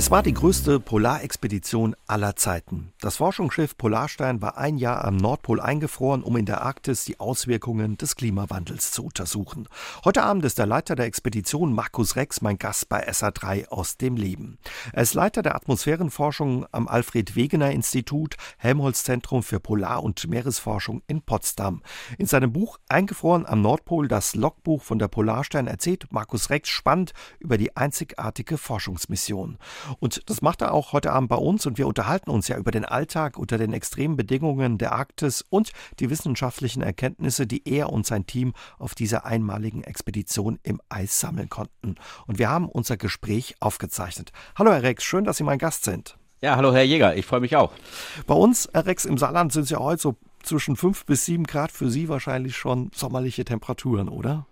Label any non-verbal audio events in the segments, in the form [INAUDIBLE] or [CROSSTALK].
Es war die größte Polarexpedition aller Zeiten. Das Forschungsschiff Polarstein war ein Jahr am Nordpol eingefroren, um in der Arktis die Auswirkungen des Klimawandels zu untersuchen. Heute Abend ist der Leiter der Expedition Markus Rex mein Gast bei SA3 aus dem Leben. Er ist Leiter der Atmosphärenforschung am Alfred Wegener Institut, Helmholtz Zentrum für Polar- und Meeresforschung in Potsdam. In seinem Buch Eingefroren am Nordpol, das Logbuch von der Polarstein erzählt Markus Rex spannend über die einzigartige Forschungsmission. Und das macht er auch heute Abend bei uns und wir unterhalten uns ja über den Alltag unter den extremen Bedingungen der Arktis und die wissenschaftlichen Erkenntnisse, die er und sein Team auf dieser einmaligen Expedition im Eis sammeln konnten. Und wir haben unser Gespräch aufgezeichnet. Hallo Herr Rex, schön, dass Sie mein Gast sind. Ja, hallo Herr Jäger, ich freue mich auch. Bei uns, Herr Rex, im Saarland sind es ja heute so zwischen 5 bis 7 Grad, für Sie wahrscheinlich schon sommerliche Temperaturen, oder?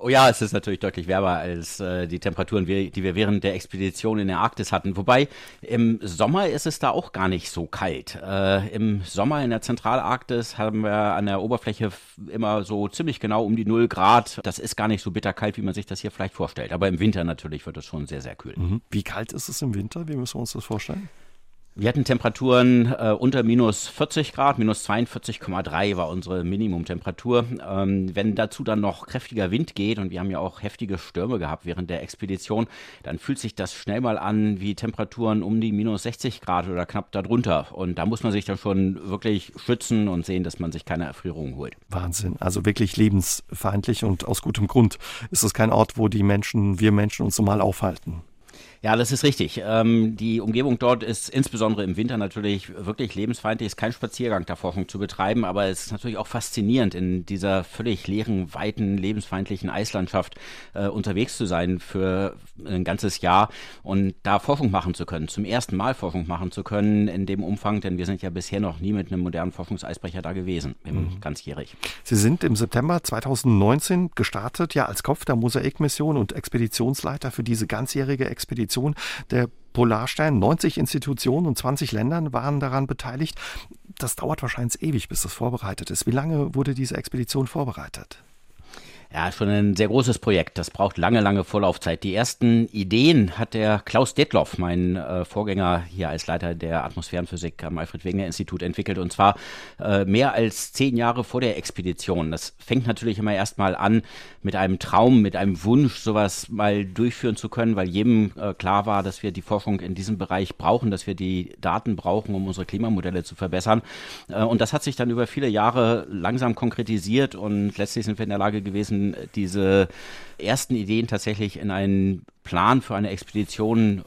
Oh ja, es ist natürlich deutlich wärmer als äh, die Temperaturen, die wir während der Expedition in der Arktis hatten. Wobei im Sommer ist es da auch gar nicht so kalt. Äh, Im Sommer in der Zentralarktis haben wir an der Oberfläche immer so ziemlich genau um die 0 Grad. Das ist gar nicht so bitterkalt, wie man sich das hier vielleicht vorstellt. Aber im Winter natürlich wird es schon sehr, sehr kühl. Mhm. Wie kalt ist es im Winter? Wie müssen wir uns das vorstellen? Wir hatten Temperaturen äh, unter minus 40 Grad, minus 42,3 war unsere Minimumtemperatur. Ähm, wenn dazu dann noch kräftiger Wind geht und wir haben ja auch heftige Stürme gehabt während der Expedition, dann fühlt sich das schnell mal an wie Temperaturen um die minus 60 Grad oder knapp darunter. Und da muss man sich dann schon wirklich schützen und sehen, dass man sich keine Erfrierungen holt. Wahnsinn, also wirklich lebensfeindlich und aus gutem Grund ist es kein Ort, wo die Menschen, wir Menschen uns normal aufhalten. Ja, das ist richtig. Ähm, die Umgebung dort ist insbesondere im Winter natürlich wirklich lebensfeindlich. Es ist kein Spaziergang der Forschung zu betreiben, aber es ist natürlich auch faszinierend, in dieser völlig leeren, weiten, lebensfeindlichen Eislandschaft äh, unterwegs zu sein für ein ganzes Jahr und da Forschung machen zu können, zum ersten Mal Forschung machen zu können in dem Umfang, denn wir sind ja bisher noch nie mit einem modernen Forschungseisbrecher da gewesen, mhm. ganzjährig. Sie sind im September 2019 gestartet, ja als Kopf der Mosaikmission und Expeditionsleiter für diese ganzjährige Expedition Expedition der Polarstern. 90 Institutionen und 20 Ländern waren daran beteiligt. Das dauert wahrscheinlich ewig, bis das vorbereitet ist. Wie lange wurde diese Expedition vorbereitet? Ja, schon ein sehr großes Projekt. Das braucht lange, lange Vorlaufzeit. Die ersten Ideen hat der Klaus Detloff, mein äh, Vorgänger hier als Leiter der Atmosphärenphysik am Alfred Wegener Institut, entwickelt. Und zwar äh, mehr als zehn Jahre vor der Expedition. Das fängt natürlich immer erstmal an mit einem Traum, mit einem Wunsch, sowas mal durchführen zu können, weil jedem äh, klar war, dass wir die Forschung in diesem Bereich brauchen, dass wir die Daten brauchen, um unsere Klimamodelle zu verbessern. Äh, und das hat sich dann über viele Jahre langsam konkretisiert und letztlich sind wir in der Lage gewesen, diese ersten Ideen tatsächlich in einen Plan für eine Expedition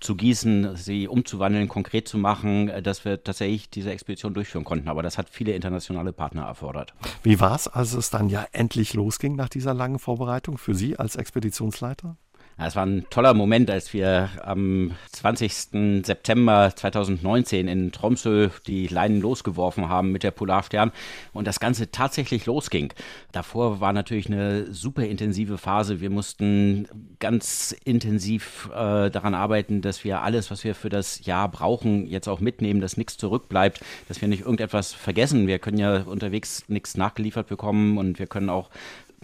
zu gießen, sie umzuwandeln, konkret zu machen, dass wir tatsächlich diese Expedition durchführen konnten. Aber das hat viele internationale Partner erfordert. Wie war es, als es dann ja endlich losging nach dieser langen Vorbereitung für Sie als Expeditionsleiter? Es war ein toller Moment, als wir am 20. September 2019 in Tromsø die Leinen losgeworfen haben mit der Polarstern und das Ganze tatsächlich losging. Davor war natürlich eine super intensive Phase. Wir mussten ganz intensiv äh, daran arbeiten, dass wir alles, was wir für das Jahr brauchen, jetzt auch mitnehmen, dass nichts zurückbleibt, dass wir nicht irgendetwas vergessen. Wir können ja unterwegs nichts nachgeliefert bekommen und wir können auch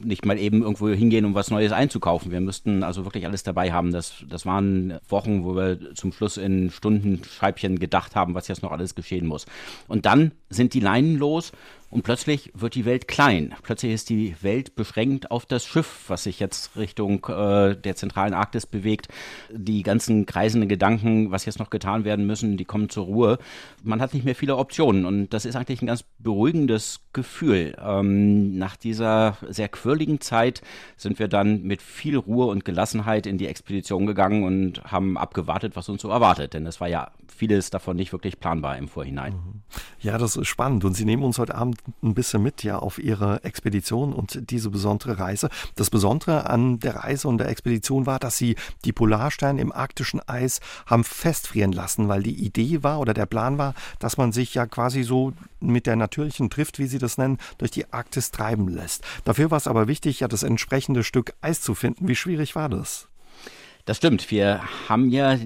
nicht mal eben irgendwo hingehen, um was Neues einzukaufen. Wir müssten also wirklich alles dabei haben. Das, das waren Wochen, wo wir zum Schluss in Stundenscheibchen gedacht haben, was jetzt noch alles geschehen muss. Und dann sind die Leinen los und plötzlich wird die Welt klein. Plötzlich ist die Welt beschränkt auf das Schiff, was sich jetzt Richtung äh, der zentralen Arktis bewegt. Die ganzen kreisenden Gedanken, was jetzt noch getan werden müssen, die kommen zur Ruhe. Man hat nicht mehr viele Optionen und das ist eigentlich ein ganz beruhigendes Gefühl. Ähm, nach dieser sehr quirligen Zeit sind wir dann mit viel Ruhe und Gelassenheit in die Expedition gegangen und haben abgewartet, was uns so erwartet. Denn es war ja vieles davon nicht wirklich planbar im Vorhinein. Ja, das ist spannend und Sie nehmen uns heute Abend ein bisschen mit ja auf Ihre Expedition und diese besondere Reise. Das Besondere an der Reise und der Expedition war, dass Sie die Polarstern im arktischen Eis haben festfrieren lassen, weil die Idee war oder der Plan war, dass man sich ja quasi so mit der natürlichen Drift, wie Sie das nennen, durch die Arktis treiben lässt. Dafür war es aber wichtig, ja das entsprechende Stück Eis zu finden. Wie schwierig war das? Das stimmt. Wir haben ja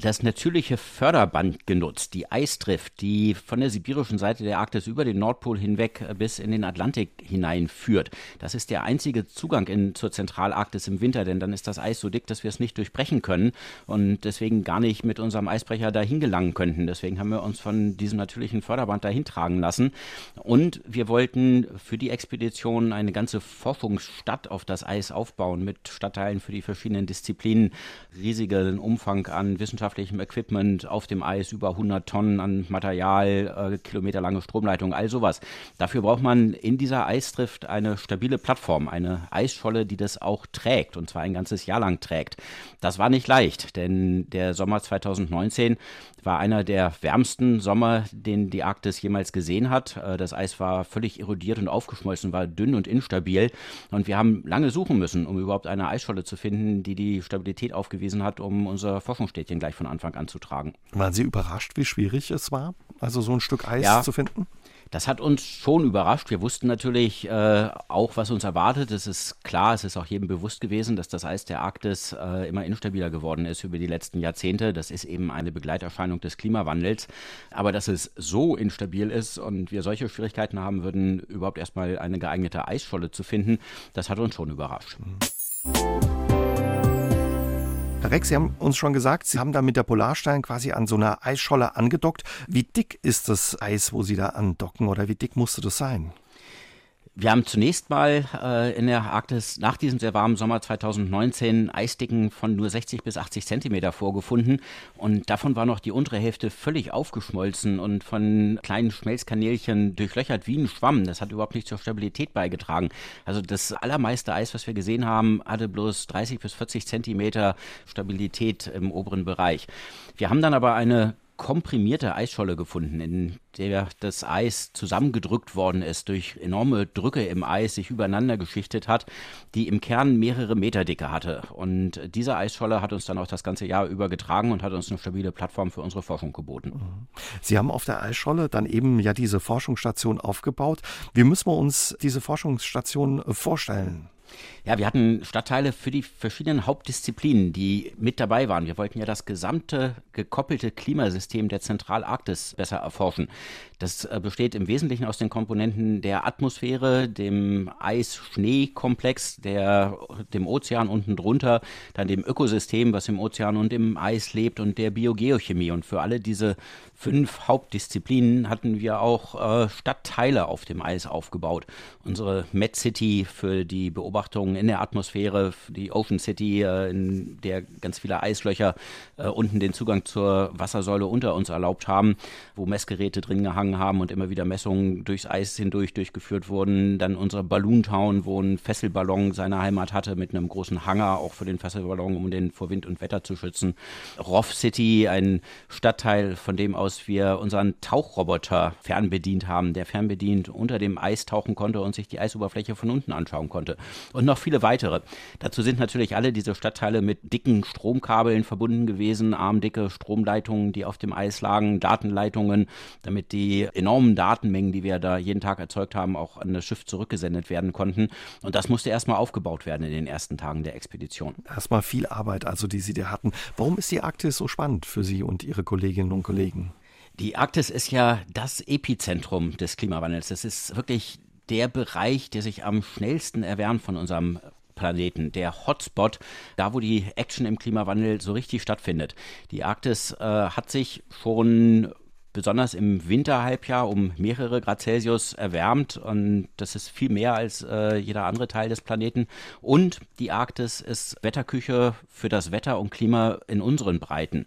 das natürliche Förderband genutzt, die Eisdrift, die von der sibirischen Seite der Arktis über den Nordpol hinweg äh, bis in den Atlantik hineinführt. Das ist der einzige Zugang in, zur Zentralarktis im Winter, denn dann ist das Eis so dick, dass wir es nicht durchbrechen können und deswegen gar nicht mit unserem Eisbrecher dahin gelangen könnten. Deswegen haben wir uns von diesem natürlichen Förderband dahin tragen lassen. Und wir wollten für die Expedition eine ganze Forschungsstadt auf das Eis aufbauen mit Stadtteilen für die verschiedenen Disziplinen, riesigen Umfang an wissenschaftlichem Equipment auf dem Eis, über 100 Tonnen an Material, äh, kilometerlange Stromleitungen, all sowas. Dafür braucht man in dieser Eisdrift eine stabile Plattform, eine Eisscholle, die das auch trägt und zwar ein ganzes Jahr lang trägt. Das war nicht leicht, denn der Sommer 2019 war einer der wärmsten Sommer, den die Arktis jemals gesehen hat. Äh, das Eis war völlig erodiert und aufgeschmolzen, war dünn und instabil. Und wir haben lange suchen müssen, um überhaupt eine Eisscholle zu finden, die die Stabilität aufgewiesen hat, um unser Forschungsstädtchen gleich von Anfang an zu tragen. Waren Sie überrascht, wie schwierig es war, also so ein Stück Eis ja. zu finden? Das hat uns schon überrascht. Wir wussten natürlich äh, auch, was uns erwartet. Es ist klar, es ist auch jedem bewusst gewesen, dass das Eis der Arktis äh, immer instabiler geworden ist über die letzten Jahrzehnte. Das ist eben eine Begleiterscheinung des Klimawandels. Aber dass es so instabil ist und wir solche Schwierigkeiten haben würden, überhaupt erstmal eine geeignete Eisscholle zu finden, das hat uns schon überrascht. Mhm. Rex, Sie haben uns schon gesagt, Sie haben da mit der Polarstein quasi an so einer Eisscholle angedockt. Wie dick ist das Eis, wo Sie da andocken oder wie dick musste das sein? Wir haben zunächst mal äh, in der Arktis nach diesem sehr warmen Sommer 2019 Eisdicken von nur 60 bis 80 Zentimeter vorgefunden und davon war noch die untere Hälfte völlig aufgeschmolzen und von kleinen Schmelzkanälchen durchlöchert wie ein Schwamm. Das hat überhaupt nicht zur Stabilität beigetragen. Also das allermeiste Eis, was wir gesehen haben, hatte bloß 30 bis 40 Zentimeter Stabilität im oberen Bereich. Wir haben dann aber eine komprimierte Eisscholle gefunden, in der das Eis zusammengedrückt worden ist, durch enorme Drücke im Eis sich übereinander geschichtet hat, die im Kern mehrere Meter Dicke hatte. Und diese Eisscholle hat uns dann auch das ganze Jahr über getragen und hat uns eine stabile Plattform für unsere Forschung geboten. Mhm. Sie haben auf der Eisscholle dann eben ja diese Forschungsstation aufgebaut. Wie müssen wir uns diese Forschungsstation vorstellen? Ja, wir hatten Stadtteile für die verschiedenen Hauptdisziplinen, die mit dabei waren. Wir wollten ja das gesamte gekoppelte Klimasystem der Zentralarktis besser erforschen. Das äh, besteht im Wesentlichen aus den Komponenten der Atmosphäre, dem Eis-Schnee-Komplex, dem Ozean unten drunter, dann dem Ökosystem, was im Ozean und im Eis lebt und der Biogeochemie. Und für alle diese fünf Hauptdisziplinen hatten wir auch äh, Stadtteile auf dem Eis aufgebaut. Unsere Med City für die Beobachtung in der Atmosphäre, die Ocean City, äh, in der ganz viele Eislöcher äh, unten den Zugang zur Wassersäule unter uns erlaubt haben, wo Messgeräte drin gehangen haben und immer wieder Messungen durchs Eis hindurch durchgeführt wurden. Dann unsere Balloon Town, wo ein Fesselballon seine Heimat hatte mit einem großen Hangar, auch für den Fesselballon, um den vor Wind und Wetter zu schützen. Roff City, ein Stadtteil, von dem aus wir unseren Tauchroboter fernbedient haben, der fernbedient unter dem Eis tauchen konnte und sich die Eisoberfläche von unten anschauen konnte. Und noch viele weitere. Dazu sind natürlich alle diese Stadtteile mit dicken Stromkabeln verbunden gewesen, armdicke Stromleitungen, die auf dem Eis lagen, Datenleitungen, damit die enormen Datenmengen, die wir da jeden Tag erzeugt haben, auch an das Schiff zurückgesendet werden konnten. Und das musste erstmal aufgebaut werden in den ersten Tagen der Expedition. Erstmal viel Arbeit, also die Sie da hatten. Warum ist die Arktis so spannend für Sie und Ihre Kolleginnen und Kollegen? Die Arktis ist ja das Epizentrum des Klimawandels. Das ist wirklich der Bereich, der sich am schnellsten erwärmt von unserem Planeten, der Hotspot, da wo die Action im Klimawandel so richtig stattfindet. Die Arktis äh, hat sich schon besonders im Winterhalbjahr um mehrere Grad Celsius erwärmt und das ist viel mehr als äh, jeder andere Teil des Planeten. Und die Arktis ist Wetterküche für das Wetter und Klima in unseren Breiten.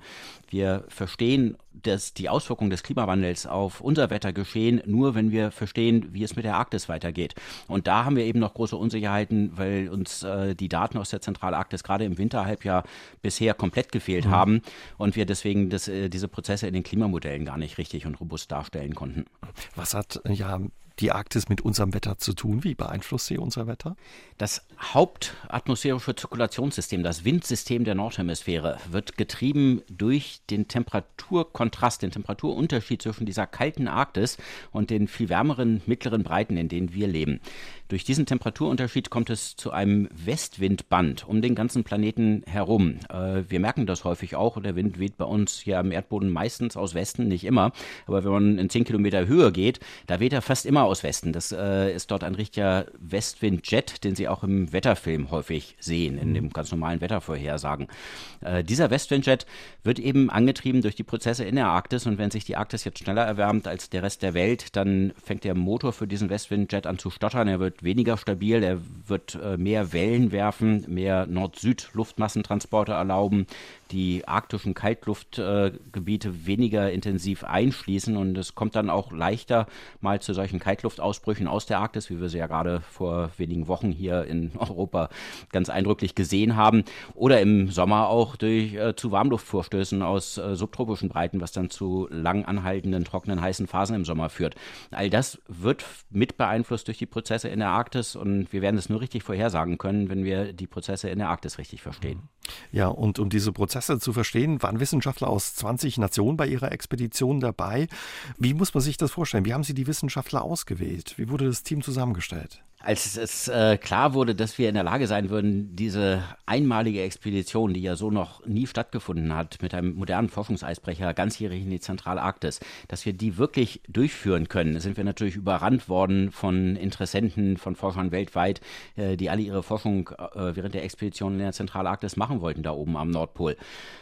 Wir verstehen dass die Auswirkungen des Klimawandels auf unser Wetter geschehen, nur wenn wir verstehen, wie es mit der Arktis weitergeht. Und da haben wir eben noch große Unsicherheiten, weil uns äh, die Daten aus der Zentralarktis gerade im Winterhalbjahr bisher komplett gefehlt mhm. haben und wir deswegen das, äh, diese Prozesse in den Klimamodellen gar nicht richtig und robust darstellen konnten. Was hat ja die Arktis mit unserem Wetter zu tun? Wie beeinflusst sie unser Wetter? Das hauptatmosphärische Zirkulationssystem, das Windsystem der Nordhemisphäre, wird getrieben durch den Temperaturkontrast, den Temperaturunterschied zwischen dieser kalten Arktis und den viel wärmeren mittleren Breiten, in denen wir leben. Durch diesen Temperaturunterschied kommt es zu einem Westwindband um den ganzen Planeten herum. Äh, wir merken das häufig auch. Der Wind weht bei uns hier am Erdboden meistens aus Westen, nicht immer. Aber wenn man in 10 Kilometer Höhe geht, da weht er fast immer aus Westen. Das äh, ist dort ein richtiger Westwindjet, den Sie auch im Wetterfilm häufig sehen, in dem ganz normalen Wettervorhersagen. Äh, dieser Westwindjet wird eben angetrieben durch die Prozesse in der Arktis. Und wenn sich die Arktis jetzt schneller erwärmt als der Rest der Welt, dann fängt der Motor für diesen Westwindjet an zu stottern. Er wird wird weniger stabil, er wird äh, mehr Wellen werfen, mehr Nord-Süd-Luftmassentransporte erlauben, die arktischen Kaltluftgebiete weniger intensiv einschließen und es kommt dann auch leichter mal zu solchen Kaltluftausbrüchen aus der Arktis, wie wir sie ja gerade vor wenigen Wochen hier in [LAUGHS] Europa ganz eindrücklich gesehen haben, oder im Sommer auch durch äh, zu Warmluftvorstößen aus äh, subtropischen Breiten, was dann zu lang anhaltenden trockenen heißen Phasen im Sommer führt. All das wird mit beeinflusst durch die Prozesse in der Arktis und wir werden es nur richtig vorhersagen können, wenn wir die Prozesse in der Arktis richtig verstehen. Ja, und um diese Prozesse zu verstehen, waren Wissenschaftler aus 20 Nationen bei ihrer Expedition dabei. Wie muss man sich das vorstellen? Wie haben Sie die Wissenschaftler ausgewählt? Wie wurde das Team zusammengestellt? Als es äh, klar wurde, dass wir in der Lage sein würden, diese einmalige Expedition, die ja so noch nie stattgefunden hat, mit einem modernen Forschungseisbrecher ganzjährig in die Zentralarktis, dass wir die wirklich durchführen können, sind wir natürlich überrannt worden von Interessenten, von Forschern weltweit, äh, die alle ihre Forschung äh, während der Expedition in der Zentralarktis machen wollten, da oben am Nordpol.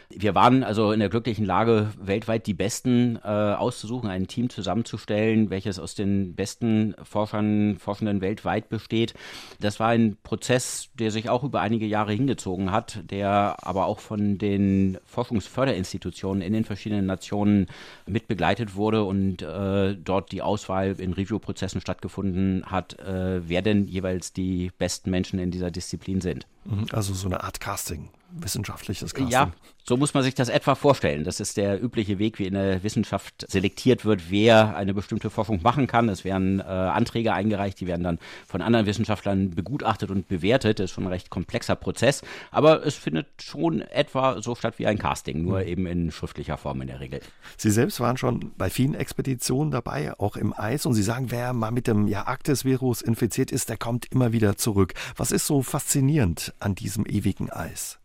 Wir waren also in der glücklichen Lage, weltweit die Besten äh, auszusuchen, ein Team zusammenzustellen, welches aus den besten Forschern, Forschenden weltweit besteht. Das war ein Prozess, der sich auch über einige Jahre hingezogen hat, der aber auch von den Forschungsförderinstitutionen in den verschiedenen Nationen mit begleitet wurde und äh, dort die Auswahl in Review-Prozessen stattgefunden hat, äh, wer denn jeweils die besten Menschen in dieser Disziplin sind. Mhm, also so eine Art Casting wissenschaftliches Casting. Ja, so muss man sich das etwa vorstellen. Das ist der übliche Weg, wie in der Wissenschaft selektiert wird, wer eine bestimmte Forschung machen kann. Es werden äh, Anträge eingereicht, die werden dann von anderen Wissenschaftlern begutachtet und bewertet. Das ist schon ein recht komplexer Prozess, aber es findet schon etwa so statt wie ein Casting, nur mhm. eben in schriftlicher Form in der Regel. Sie selbst waren schon bei vielen Expeditionen dabei, auch im Eis, und Sie sagen, wer mal mit dem ja, Arktis-Virus infiziert ist, der kommt immer wieder zurück. Was ist so faszinierend an diesem ewigen Eis?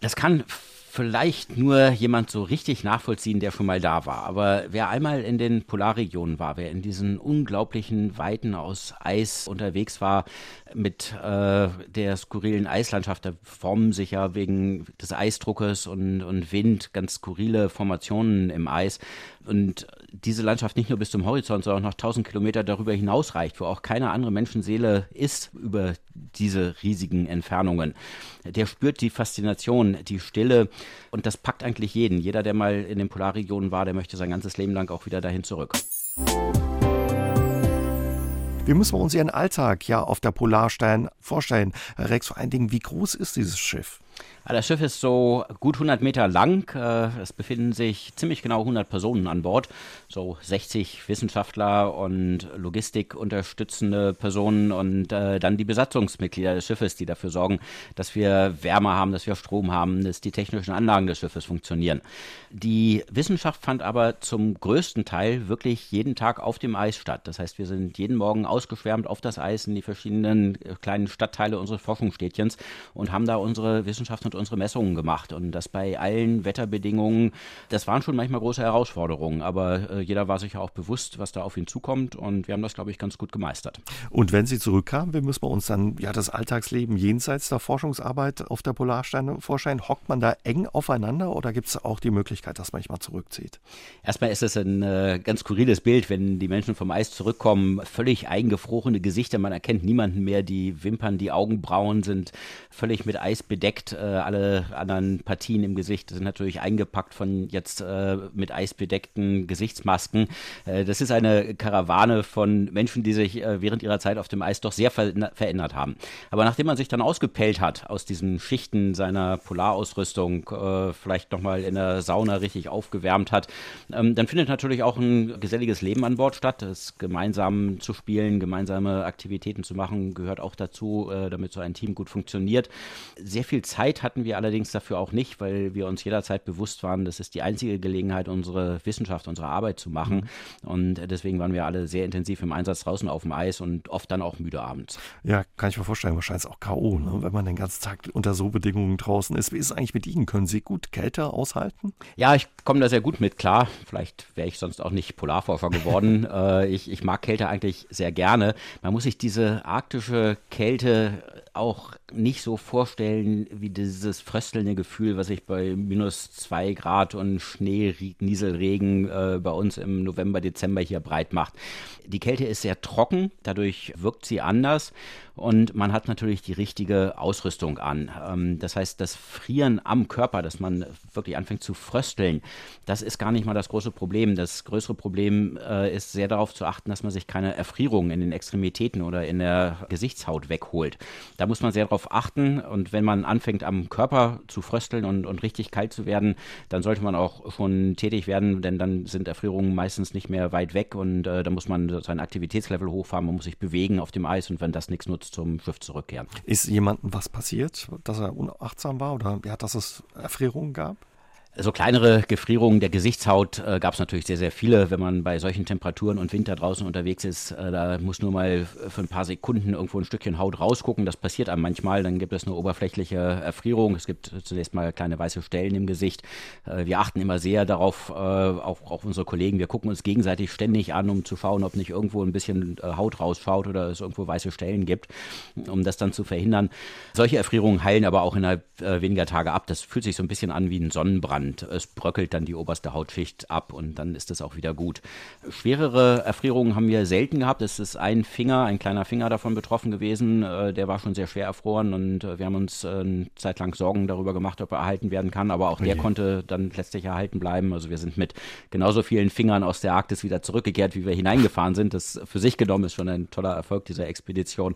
Das kann vielleicht nur jemand so richtig nachvollziehen, der schon mal da war. Aber wer einmal in den Polarregionen war, wer in diesen unglaublichen Weiten aus Eis unterwegs war, mit äh, der skurrilen Eislandschaft, da formen sich ja wegen des Eisdruckes und, und Wind ganz skurrile Formationen im Eis. Und diese Landschaft nicht nur bis zum Horizont, sondern auch noch 1000 Kilometer darüber hinaus reicht, wo auch keine andere Menschenseele ist über diese riesigen Entfernungen. Der spürt die Faszination, die Stille und das packt eigentlich jeden. Jeder, der mal in den Polarregionen war, der möchte sein ganzes Leben lang auch wieder dahin zurück. Wie müssen wir uns Ihren Alltag ja auf der Polarstein vorstellen? Herr Rex, vor allen Dingen, wie groß ist dieses Schiff? Das Schiff ist so gut 100 Meter lang. Äh, es befinden sich ziemlich genau 100 Personen an Bord. So 60 Wissenschaftler und Logistik unterstützende Personen und äh, dann die Besatzungsmitglieder des Schiffes, die dafür sorgen, dass wir Wärme haben, dass wir Strom haben, dass die technischen Anlagen des Schiffes funktionieren. Die Wissenschaft fand aber zum größten Teil wirklich jeden Tag auf dem Eis statt. Das heißt, wir sind jeden Morgen ausgeschwärmt auf das Eis in die verschiedenen äh, kleinen Stadtteile unseres Forschungsstädtchens und haben da unsere Wissenschaft und unsere Messungen gemacht. Und das bei allen Wetterbedingungen, das waren schon manchmal große Herausforderungen, aber äh, jeder war sich ja auch bewusst, was da auf ihn zukommt und wir haben das, glaube ich, ganz gut gemeistert. Und wenn Sie zurückkamen, wie müssen wir uns dann ja das Alltagsleben jenseits der Forschungsarbeit auf der Polarsteine vorstellen? Hockt man da eng aufeinander oder gibt es auch die Möglichkeit, dass man sich mal zurückzieht? Erstmal ist es ein äh, ganz skurriles Bild, wenn die Menschen vom Eis zurückkommen, völlig eingefrorene Gesichter, man erkennt niemanden mehr, die Wimpern, die Augenbrauen sind völlig mit Eis bedeckt Äh, alle anderen Partien im Gesicht sind natürlich eingepackt von jetzt äh, mit Eis bedeckten Gesichtsmasken. Äh, das ist eine Karawane von Menschen, die sich äh, während ihrer Zeit auf dem Eis doch sehr ver verändert haben. Aber nachdem man sich dann ausgepellt hat aus diesen Schichten seiner Polarausrüstung, äh, vielleicht nochmal in der Sauna richtig aufgewärmt hat, ähm, dann findet natürlich auch ein geselliges Leben an Bord statt. Das gemeinsam zu spielen, gemeinsame Aktivitäten zu machen, gehört auch dazu, äh, damit so ein Team gut funktioniert. Sehr viel Zeit hatten wir allerdings dafür auch nicht, weil wir uns jederzeit bewusst waren, das ist die einzige Gelegenheit, unsere Wissenschaft, unsere Arbeit zu machen. Und deswegen waren wir alle sehr intensiv im Einsatz draußen auf dem Eis und oft dann auch müde abends. Ja, kann ich mir vorstellen, wahrscheinlich auch K.O., ne? wenn man den ganzen Tag unter so Bedingungen draußen ist. Wie ist es eigentlich mit Ihnen? Können Sie gut Kälte aushalten? Ja, ich komme da sehr gut mit klar. Vielleicht wäre ich sonst auch nicht Polarforscher geworden. [LAUGHS] äh, ich, ich mag Kälte eigentlich sehr gerne. Man muss sich diese arktische Kälte auch nicht so vorstellen wie dieses fröstelnde Gefühl, was sich bei minus zwei Grad und Schnee, Nieselregen äh, bei uns im November, Dezember hier breit macht. Die Kälte ist sehr trocken, dadurch wirkt sie anders und man hat natürlich die richtige Ausrüstung an. Ähm, das heißt, das Frieren am Körper, dass man wirklich anfängt zu frösteln, das ist gar nicht mal das große Problem. Das größere Problem äh, ist sehr darauf zu achten, dass man sich keine Erfrierungen in den Extremitäten oder in der Gesichtshaut wegholt. Da muss man sehr darauf achten und wenn man anfängt am Körper zu frösteln und, und richtig kalt zu werden, dann sollte man auch schon tätig werden, denn dann sind Erfrierungen meistens nicht mehr weit weg und äh, da muss man sein Aktivitätslevel hochfahren, man muss sich bewegen auf dem Eis und wenn das nichts nutzt, zum Schiff zurückkehren. Ist jemandem was passiert, dass er unachtsam war oder ja, dass es Erfrierungen gab? So kleinere Gefrierungen der Gesichtshaut äh, gab es natürlich sehr, sehr viele. Wenn man bei solchen Temperaturen und Winter draußen unterwegs ist, äh, da muss nur mal für ein paar Sekunden irgendwo ein Stückchen Haut rausgucken. Das passiert einem manchmal. Dann gibt es eine oberflächliche Erfrierung. Es gibt zunächst mal kleine weiße Stellen im Gesicht. Äh, wir achten immer sehr darauf, äh, auch, auch unsere Kollegen. Wir gucken uns gegenseitig ständig an, um zu schauen, ob nicht irgendwo ein bisschen äh, Haut rausschaut oder es irgendwo weiße Stellen gibt, um das dann zu verhindern. Solche Erfrierungen heilen aber auch innerhalb äh, weniger Tage ab. Das fühlt sich so ein bisschen an wie ein Sonnenbrand und es bröckelt dann die oberste Hautschicht ab und dann ist es auch wieder gut. Schwerere Erfrierungen haben wir selten gehabt. Es ist ein Finger, ein kleiner Finger davon betroffen gewesen. Äh, der war schon sehr schwer erfroren und äh, wir haben uns äh, eine Zeit lang Sorgen darüber gemacht, ob er erhalten werden kann. Aber auch der okay. konnte dann letztlich erhalten bleiben. Also wir sind mit genauso vielen Fingern aus der Arktis wieder zurückgekehrt, wie wir hineingefahren sind. Das für sich genommen ist schon ein toller Erfolg dieser Expedition.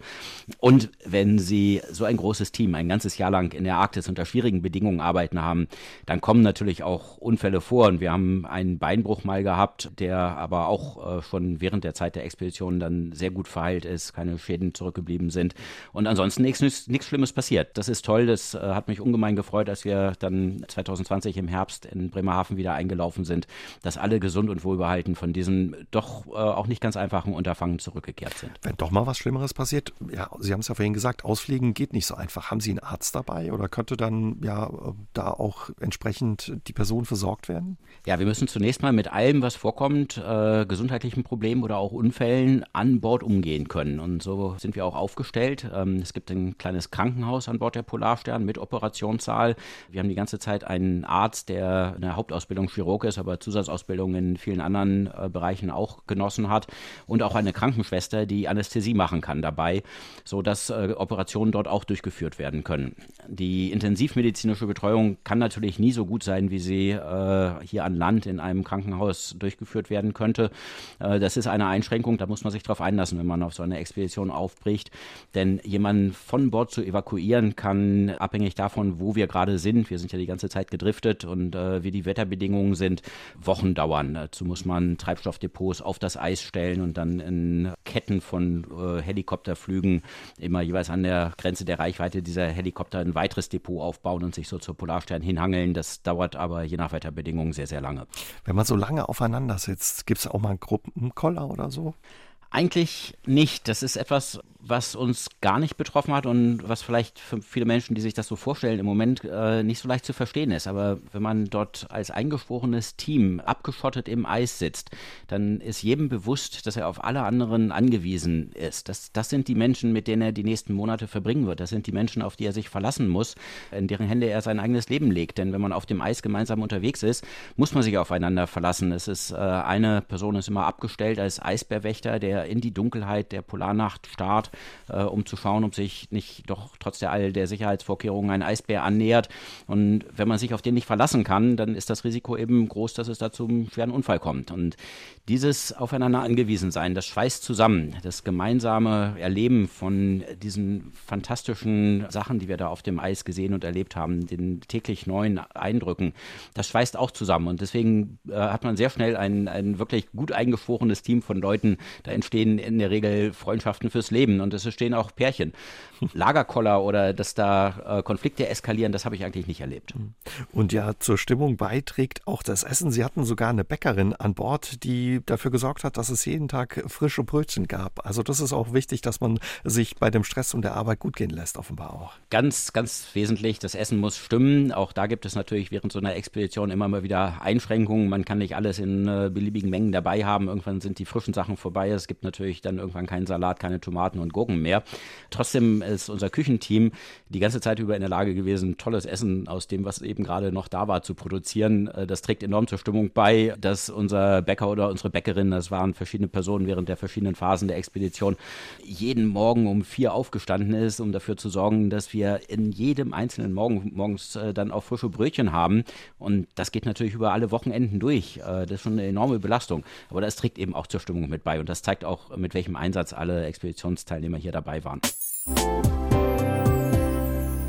Und wenn Sie so ein großes Team ein ganzes Jahr lang in der Arktis unter schwierigen Bedingungen arbeiten haben, dann kommen natürlich natürlich auch Unfälle vor und wir haben einen Beinbruch mal gehabt, der aber auch äh, schon während der Zeit der Expedition dann sehr gut verheilt ist, keine Schäden zurückgeblieben sind und ansonsten nichts, Schlimmes passiert. Das ist toll, das äh, hat mich ungemein gefreut, als wir dann 2020 im Herbst in Bremerhaven wieder eingelaufen sind, dass alle gesund und wohlbehalten von diesem doch äh, auch nicht ganz einfachen Unterfangen zurückgekehrt sind. Wenn doch mal was Schlimmeres passiert, ja, Sie haben es ja vorhin gesagt, ausfliegen geht nicht so einfach. Haben Sie einen Arzt dabei oder könnte dann ja da auch entsprechend die Personen versorgt werden? Ja, wir müssen zunächst mal mit allem, was vorkommt, äh, gesundheitlichen Problemen oder auch Unfällen an Bord umgehen können. Und so sind wir auch aufgestellt. Ähm, es gibt ein kleines Krankenhaus an Bord der Polarstern mit Operationssaal. Wir haben die ganze Zeit einen Arzt, der eine Hauptausbildung Chirurg ist, aber Zusatzausbildung in vielen anderen äh, Bereichen auch genossen hat. Und auch eine Krankenschwester, die Anästhesie machen kann dabei, sodass äh, Operationen dort auch durchgeführt werden können. Die intensivmedizinische Betreuung kann natürlich nie so gut sein, sein, wie sie äh, hier an Land in einem Krankenhaus durchgeführt werden könnte. Äh, das ist eine Einschränkung, da muss man sich darauf einlassen, wenn man auf so eine Expedition aufbricht. Denn jemanden von Bord zu evakuieren kann, abhängig davon, wo wir gerade sind, wir sind ja die ganze Zeit gedriftet und äh, wie die Wetterbedingungen sind, Wochen dauern. Dazu muss man Treibstoffdepots auf das Eis stellen und dann in Ketten von äh, Helikopterflügen immer jeweils an der Grenze der Reichweite dieser Helikopter ein weiteres Depot aufbauen und sich so zur Polarstern hinhangeln. Das dauert dauert aber je nach Wetterbedingungen sehr, sehr lange. Wenn man so lange aufeinander sitzt, gibt es auch mal einen Gruppenkoller oder so? Eigentlich nicht. Das ist etwas, was uns gar nicht betroffen hat und was vielleicht für viele Menschen, die sich das so vorstellen, im Moment äh, nicht so leicht zu verstehen ist. Aber wenn man dort als eingesprochenes Team abgeschottet im Eis sitzt, dann ist jedem bewusst, dass er auf alle anderen angewiesen ist. Das, das sind die Menschen, mit denen er die nächsten Monate verbringen wird. Das sind die Menschen, auf die er sich verlassen muss, in deren Hände er sein eigenes Leben legt. Denn wenn man auf dem Eis gemeinsam unterwegs ist, muss man sich aufeinander verlassen. Es ist äh, eine Person ist immer abgestellt als Eisbärwächter, der der in die Dunkelheit der Polarnacht starrt, äh, um zu schauen, ob sich nicht doch trotz der all der Sicherheitsvorkehrungen ein Eisbär annähert. Und wenn man sich auf den nicht verlassen kann, dann ist das Risiko eben groß, dass es da zum schweren Unfall kommt. Und dieses Aufeinander angewiesen sein, das schweißt zusammen, das gemeinsame Erleben von diesen fantastischen Sachen, die wir da auf dem Eis gesehen und erlebt haben, den täglich neuen Eindrücken, das schweißt auch zusammen. Und deswegen äh, hat man sehr schnell ein, ein wirklich gut eingeschworenes Team von Leuten. Da entstehen in der Regel Freundschaften fürs Leben und es entstehen auch Pärchen. Lagerkoller oder dass da äh, Konflikte eskalieren, das habe ich eigentlich nicht erlebt. Und ja, zur Stimmung beiträgt auch das Essen. Sie hatten sogar eine Bäckerin an Bord, die dafür gesorgt hat, dass es jeden Tag frische Brötchen gab. Also das ist auch wichtig, dass man sich bei dem Stress und der Arbeit gut gehen lässt, offenbar auch. Ganz, ganz wesentlich, das Essen muss stimmen. Auch da gibt es natürlich während so einer Expedition immer mal wieder Einschränkungen. Man kann nicht alles in äh, beliebigen Mengen dabei haben. Irgendwann sind die frischen Sachen vorbei. Es gibt natürlich dann irgendwann keinen Salat, keine Tomaten und Gurken mehr. Trotzdem ist unser Küchenteam die ganze Zeit über in der Lage gewesen, tolles Essen aus dem, was eben gerade noch da war, zu produzieren. Äh, das trägt enorm zur Stimmung bei, dass unser Bäcker oder unsere Bäckerin, das waren verschiedene Personen während der verschiedenen Phasen der Expedition, jeden Morgen um vier aufgestanden ist, um dafür zu sorgen, dass wir in jedem einzelnen Morgen morgens äh, dann auch frische Brötchen haben. Und das geht natürlich über alle Wochenenden durch. Äh, das ist schon eine enorme Belastung. Aber das trägt eben auch zur Stimmung mit bei. Und das zeigt auch, mit welchem Einsatz alle Expeditionsteilnehmer hier dabei waren.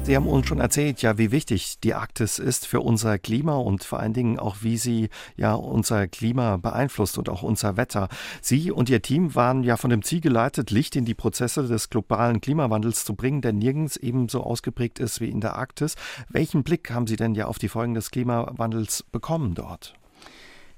Sie haben uns schon erzählt, ja, wie wichtig die Arktis ist für unser Klima und vor allen Dingen auch, wie sie ja unser Klima beeinflusst und auch unser Wetter. Sie und Ihr Team waren ja von dem Ziel geleitet, Licht in die Prozesse des globalen Klimawandels zu bringen, der nirgends ebenso ausgeprägt ist wie in der Arktis. Welchen Blick haben Sie denn ja auf die Folgen des Klimawandels bekommen dort?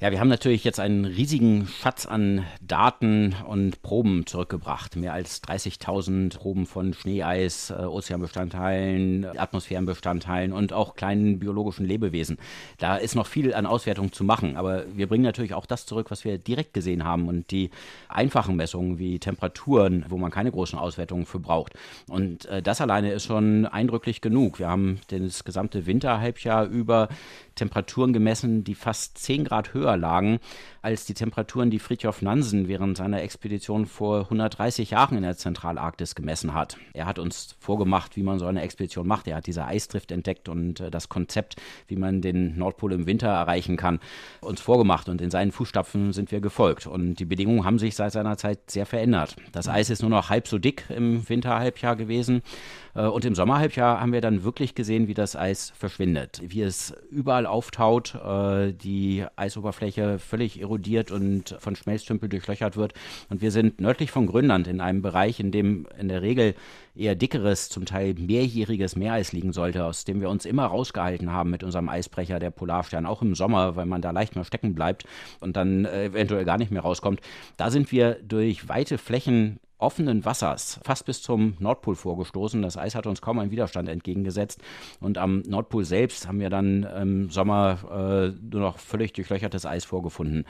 Ja, wir haben natürlich jetzt einen riesigen Schatz an Daten und Proben zurückgebracht. Mehr als 30.000 Proben von Schneeeis, äh, Ozeanbestandteilen, Atmosphärenbestandteilen und auch kleinen biologischen Lebewesen. Da ist noch viel an Auswertung zu machen, aber wir bringen natürlich auch das zurück, was wir direkt gesehen haben und die einfachen Messungen wie Temperaturen, wo man keine großen Auswertungen für braucht. Und äh, das alleine ist schon eindrücklich genug. Wir haben das gesamte Winterhalbjahr über Temperaturen gemessen, die fast 10 Grad höher lagen als die Temperaturen, die Fridtjof Nansen während seiner Expedition vor 130 Jahren in der Zentralarktis gemessen hat. Er hat uns vorgemacht, wie man so eine Expedition macht. Er hat diese Eisdrift entdeckt und äh, das Konzept, wie man den Nordpol im Winter erreichen kann, uns vorgemacht und in seinen Fußstapfen sind wir gefolgt. Und die Bedingungen haben sich seit seiner Zeit sehr verändert. Das Eis ist nur noch halb so dick im Winterhalbjahr gewesen. Äh, und im Sommerhalbjahr haben wir dann wirklich gesehen, wie das Eis verschwindet, wie es überall auftaut, äh, die Eisoberfläche völlig erodiert und von Schmelztümpel durchlöchert wird. Und wir sind nördlich von Grönland in einem Bereich, in dem in der Regel eher dickeres, zum Teil mehrjähriges Meereis liegen sollte, aus dem wir uns immer rausgehalten haben mit unserem Eisbrecher, der Polarstern, auch im Sommer, weil man da leicht mal stecken bleibt und dann äh, eventuell gar nicht mehr rauskommt. Da sind wir durch weite Flächen offenen Wassers fast bis zum Nordpol vorgestoßen. Das Eis hat uns kaum einen Widerstand entgegengesetzt. Und am Nordpol selbst haben wir dann im Sommer äh, nur noch völlig durchlöchertes Eis vorgefunden.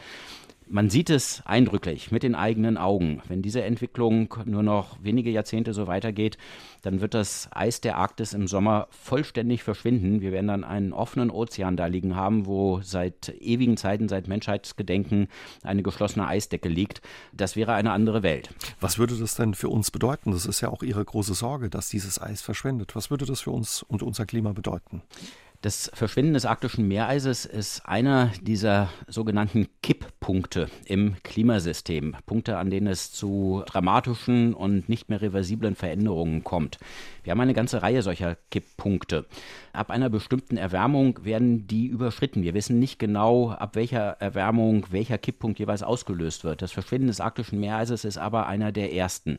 Man sieht es eindrücklich mit den eigenen Augen. Wenn diese Entwicklung nur noch wenige Jahrzehnte so weitergeht, dann wird das Eis der Arktis im Sommer vollständig verschwinden. Wir werden dann einen offenen Ozean da liegen haben, wo seit ewigen Zeiten, seit Menschheitsgedenken eine geschlossene Eisdecke liegt. Das wäre eine andere Welt. Was würde das denn für uns bedeuten? Das ist ja auch Ihre große Sorge, dass dieses Eis verschwindet. Was würde das für uns und unser Klima bedeuten? Das Verschwinden des arktischen Meereises ist einer dieser sogenannten Kipppunkte im Klimasystem. Punkte, an denen es zu dramatischen und nicht mehr reversiblen Veränderungen kommt. Wir haben eine ganze Reihe solcher Kipppunkte. Ab einer bestimmten Erwärmung werden die überschritten. Wir wissen nicht genau, ab welcher Erwärmung welcher Kipppunkt jeweils ausgelöst wird. Das Verschwinden des arktischen Meereises ist aber einer der ersten.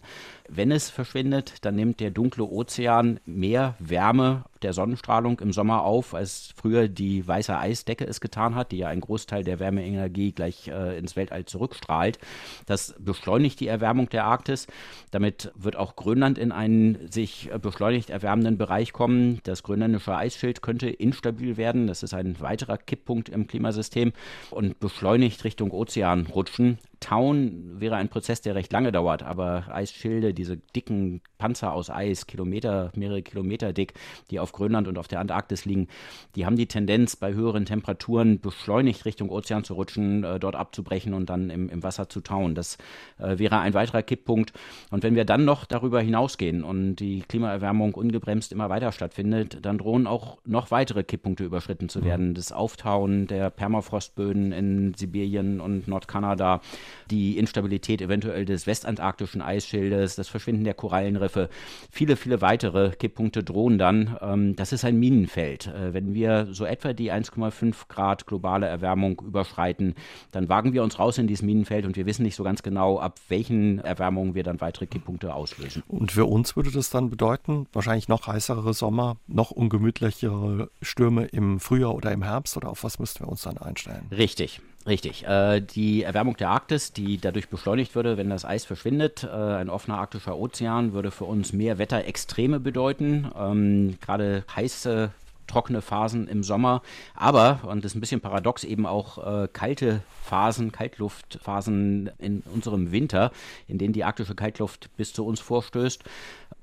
Wenn es verschwindet, dann nimmt der dunkle Ozean mehr Wärme der Sonnenstrahlung im Sommer auf, als früher die weiße Eisdecke es getan hat, die ja einen Großteil der Wärmeenergie gleich äh, ins Weltall zurückstrahlt. Das beschleunigt die Erwärmung der Arktis. Damit wird auch Grönland in einen sich äh, beschleunigt erwärmenden Bereich kommen. Das grönländische Eisschild könnte instabil werden. Das ist ein weiterer Kipppunkt im Klimasystem und beschleunigt Richtung Ozean rutschen. Tauen wäre ein Prozess, der recht lange dauert, aber Eisschilde, diese dicken Panzer aus Eis, Kilometer, mehrere Kilometer dick, die auf Grönland und auf der Antarktis liegen, die haben die Tendenz, bei höheren Temperaturen beschleunigt Richtung Ozean zu rutschen, äh, dort abzubrechen und dann im, im Wasser zu tauen. Das äh, wäre ein weiterer Kipppunkt. Und wenn wir dann noch darüber hinausgehen und die Klimaerwärmung ungebremst immer weiter stattfindet, dann drohen auch noch weitere Kipppunkte überschritten zu werden. Das Auftauen der Permafrostböden in Sibirien und Nordkanada, die Instabilität eventuell des westantarktischen Eisschildes, das Verschwinden der Korallenriffe, viele, viele weitere Kipppunkte drohen dann. Ähm, das ist ein Minenfeld. Äh, wenn wir so etwa die 1,5 Grad globale Erwärmung überschreiten, dann wagen wir uns raus in dieses Minenfeld und wir wissen nicht so ganz genau, ab welchen Erwärmungen wir dann weitere Kipppunkte auslösen. Und für uns würde das dann bedeuten, wahrscheinlich noch heißere Sommer, noch ungemütlichere Stürme im Frühjahr oder im Herbst oder auf was müssten wir uns dann einstellen? Richtig. Richtig. Äh, die Erwärmung der Arktis, die dadurch beschleunigt würde, wenn das Eis verschwindet, äh, ein offener arktischer Ozean, würde für uns mehr Wetterextreme bedeuten. Ähm, Gerade heiße trockene Phasen im Sommer, aber, und das ist ein bisschen paradox, eben auch äh, kalte Phasen, Kaltluftphasen in unserem Winter, in denen die arktische Kaltluft bis zu uns vorstößt.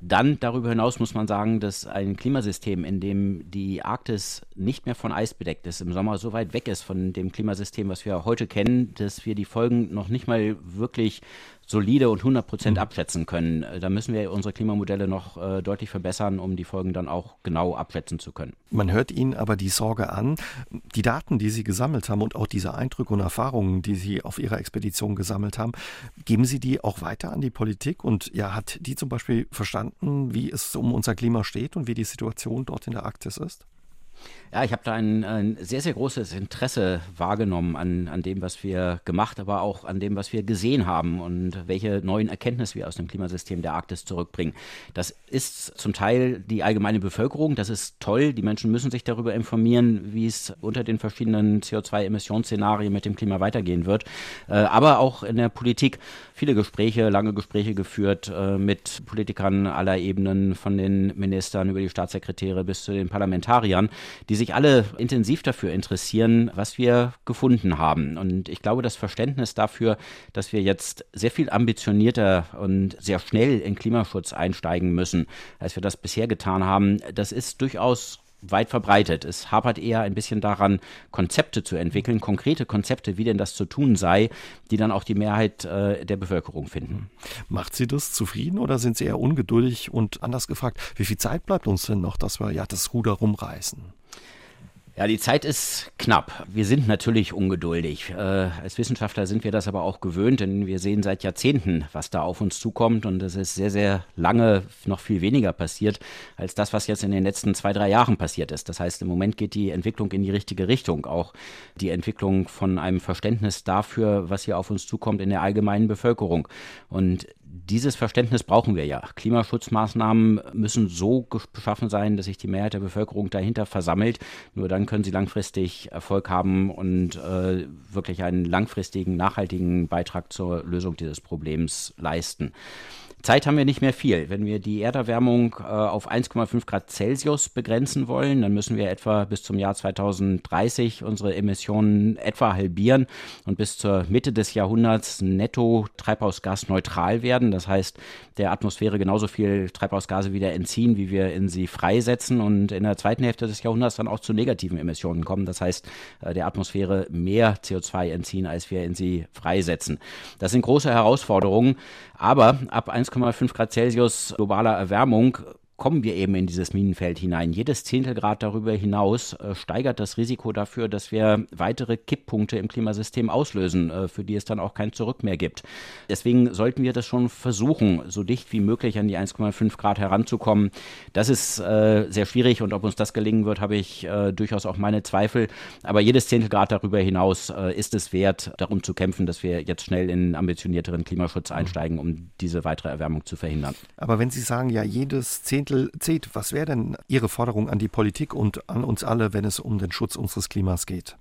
Dann darüber hinaus muss man sagen, dass ein Klimasystem, in dem die Arktis nicht mehr von Eis bedeckt ist, im Sommer so weit weg ist von dem Klimasystem, was wir heute kennen, dass wir die Folgen noch nicht mal wirklich solide und 100 Prozent mhm. abschätzen können. Äh, da müssen wir unsere Klimamodelle noch äh, deutlich verbessern, um die Folgen dann auch genau abschätzen zu können. Man hört Ihnen aber die Sorge an, die Daten, die Sie gesammelt haben und auch diese Eindrücke und Erfahrungen, die Sie auf Ihrer Expedition gesammelt haben, geben Sie die auch weiter an die Politik? Und ja, hat die zum Beispiel verstanden, wie es um unser Klima steht und wie die Situation dort in der Arktis ist? Ja, ich habe da ein, ein, sehr, sehr großes Interesse wahrgenommen an, an dem, was wir gemacht, aber auch an dem, was wir gesehen haben und welche neuen Erkenntnisse wir aus dem Klimasystem der Arktis zurückbringen. Das ist zum Teil die allgemeine Bevölkerung, das ist toll. Die Menschen müssen sich darüber informieren, wie es unter den verschiedenen CO2-Emissionsszenarien mit dem Klima weitergehen wird. Äh, aber auch in der Politik viele Gespräche, lange Gespräche geführt äh, mit Politikern aller Ebenen, von den Ministern über die Staatssekretäre bis zu den Parlamentariern, die sich alle intensiv dafür interessieren, was wir gefunden haben. Und ich glaube, das Verständnis dafür, dass wir jetzt sehr viel ambitionierter und sehr schnell in Klimaschutz einsteigen müssen, als wir das bisher getan haben, das ist durchaus weit verbreitet. Es hapert eher ein bisschen daran, Konzepte zu entwickeln, konkrete Konzepte, wie denn das zu tun sei, die dann auch die Mehrheit äh, der Bevölkerung finden. Macht Sie das zufrieden oder sind Sie eher ungeduldig und anders gefragt, wie viel Zeit bleibt uns denn noch, dass wir ja das Ruder rumreißen? Ja, die Zeit ist knapp. Wir sind natürlich ungeduldig. Äh, als Wissenschaftler sind wir das aber auch gewöhnt, denn wir sehen seit Jahrzehnten, was da auf uns zukommt und es ist sehr, sehr lange noch viel weniger passiert als das, was jetzt in den letzten zwei, drei Jahren passiert ist. Das heißt, im Moment geht die Entwicklung in die richtige Richtung. Auch die Entwicklung von einem Verständnis dafür, was hier auf uns zukommt in der allgemeinen Bevölkerung. Und dieses Verständnis brauchen wir ja. Klimaschutzmaßnahmen müssen so geschaffen sein, dass sich die Mehrheit der Bevölkerung dahinter versammelt. Nur dann können sie langfristig Erfolg haben und äh, wirklich einen langfristigen, nachhaltigen Beitrag zur Lösung dieses Problems leisten. Zeit haben wir nicht mehr viel. Wenn wir die Erderwärmung äh, auf 1,5 Grad Celsius begrenzen wollen, dann müssen wir etwa bis zum Jahr 2030 unsere Emissionen etwa halbieren und bis zur Mitte des Jahrhunderts netto treibhausgasneutral werden. Das heißt, der Atmosphäre genauso viel Treibhausgase wieder entziehen, wie wir in sie freisetzen und in der zweiten Hälfte des Jahrhunderts dann auch zu negativen Emissionen kommen. Das heißt, äh, der Atmosphäre mehr CO2 entziehen, als wir in sie freisetzen. Das sind große Herausforderungen, aber ab 1,5 Grad Celsius globaler Erwärmung kommen wir eben in dieses Minenfeld hinein. Jedes Zehntelgrad darüber hinaus äh, steigert das Risiko dafür, dass wir weitere Kipppunkte im Klimasystem auslösen, äh, für die es dann auch kein Zurück mehr gibt. Deswegen sollten wir das schon versuchen, so dicht wie möglich an die 1,5 Grad heranzukommen. Das ist äh, sehr schwierig und ob uns das gelingen wird, habe ich äh, durchaus auch meine Zweifel. Aber jedes Zehntelgrad darüber hinaus äh, ist es wert, darum zu kämpfen, dass wir jetzt schnell in ambitionierteren Klimaschutz einsteigen, um diese weitere Erwärmung zu verhindern. Aber wenn Sie sagen, ja, jedes Zehntelgrad Zehntel zählt. Was wäre denn Ihre Forderung an die Politik und an uns alle, wenn es um den Schutz unseres Klimas geht?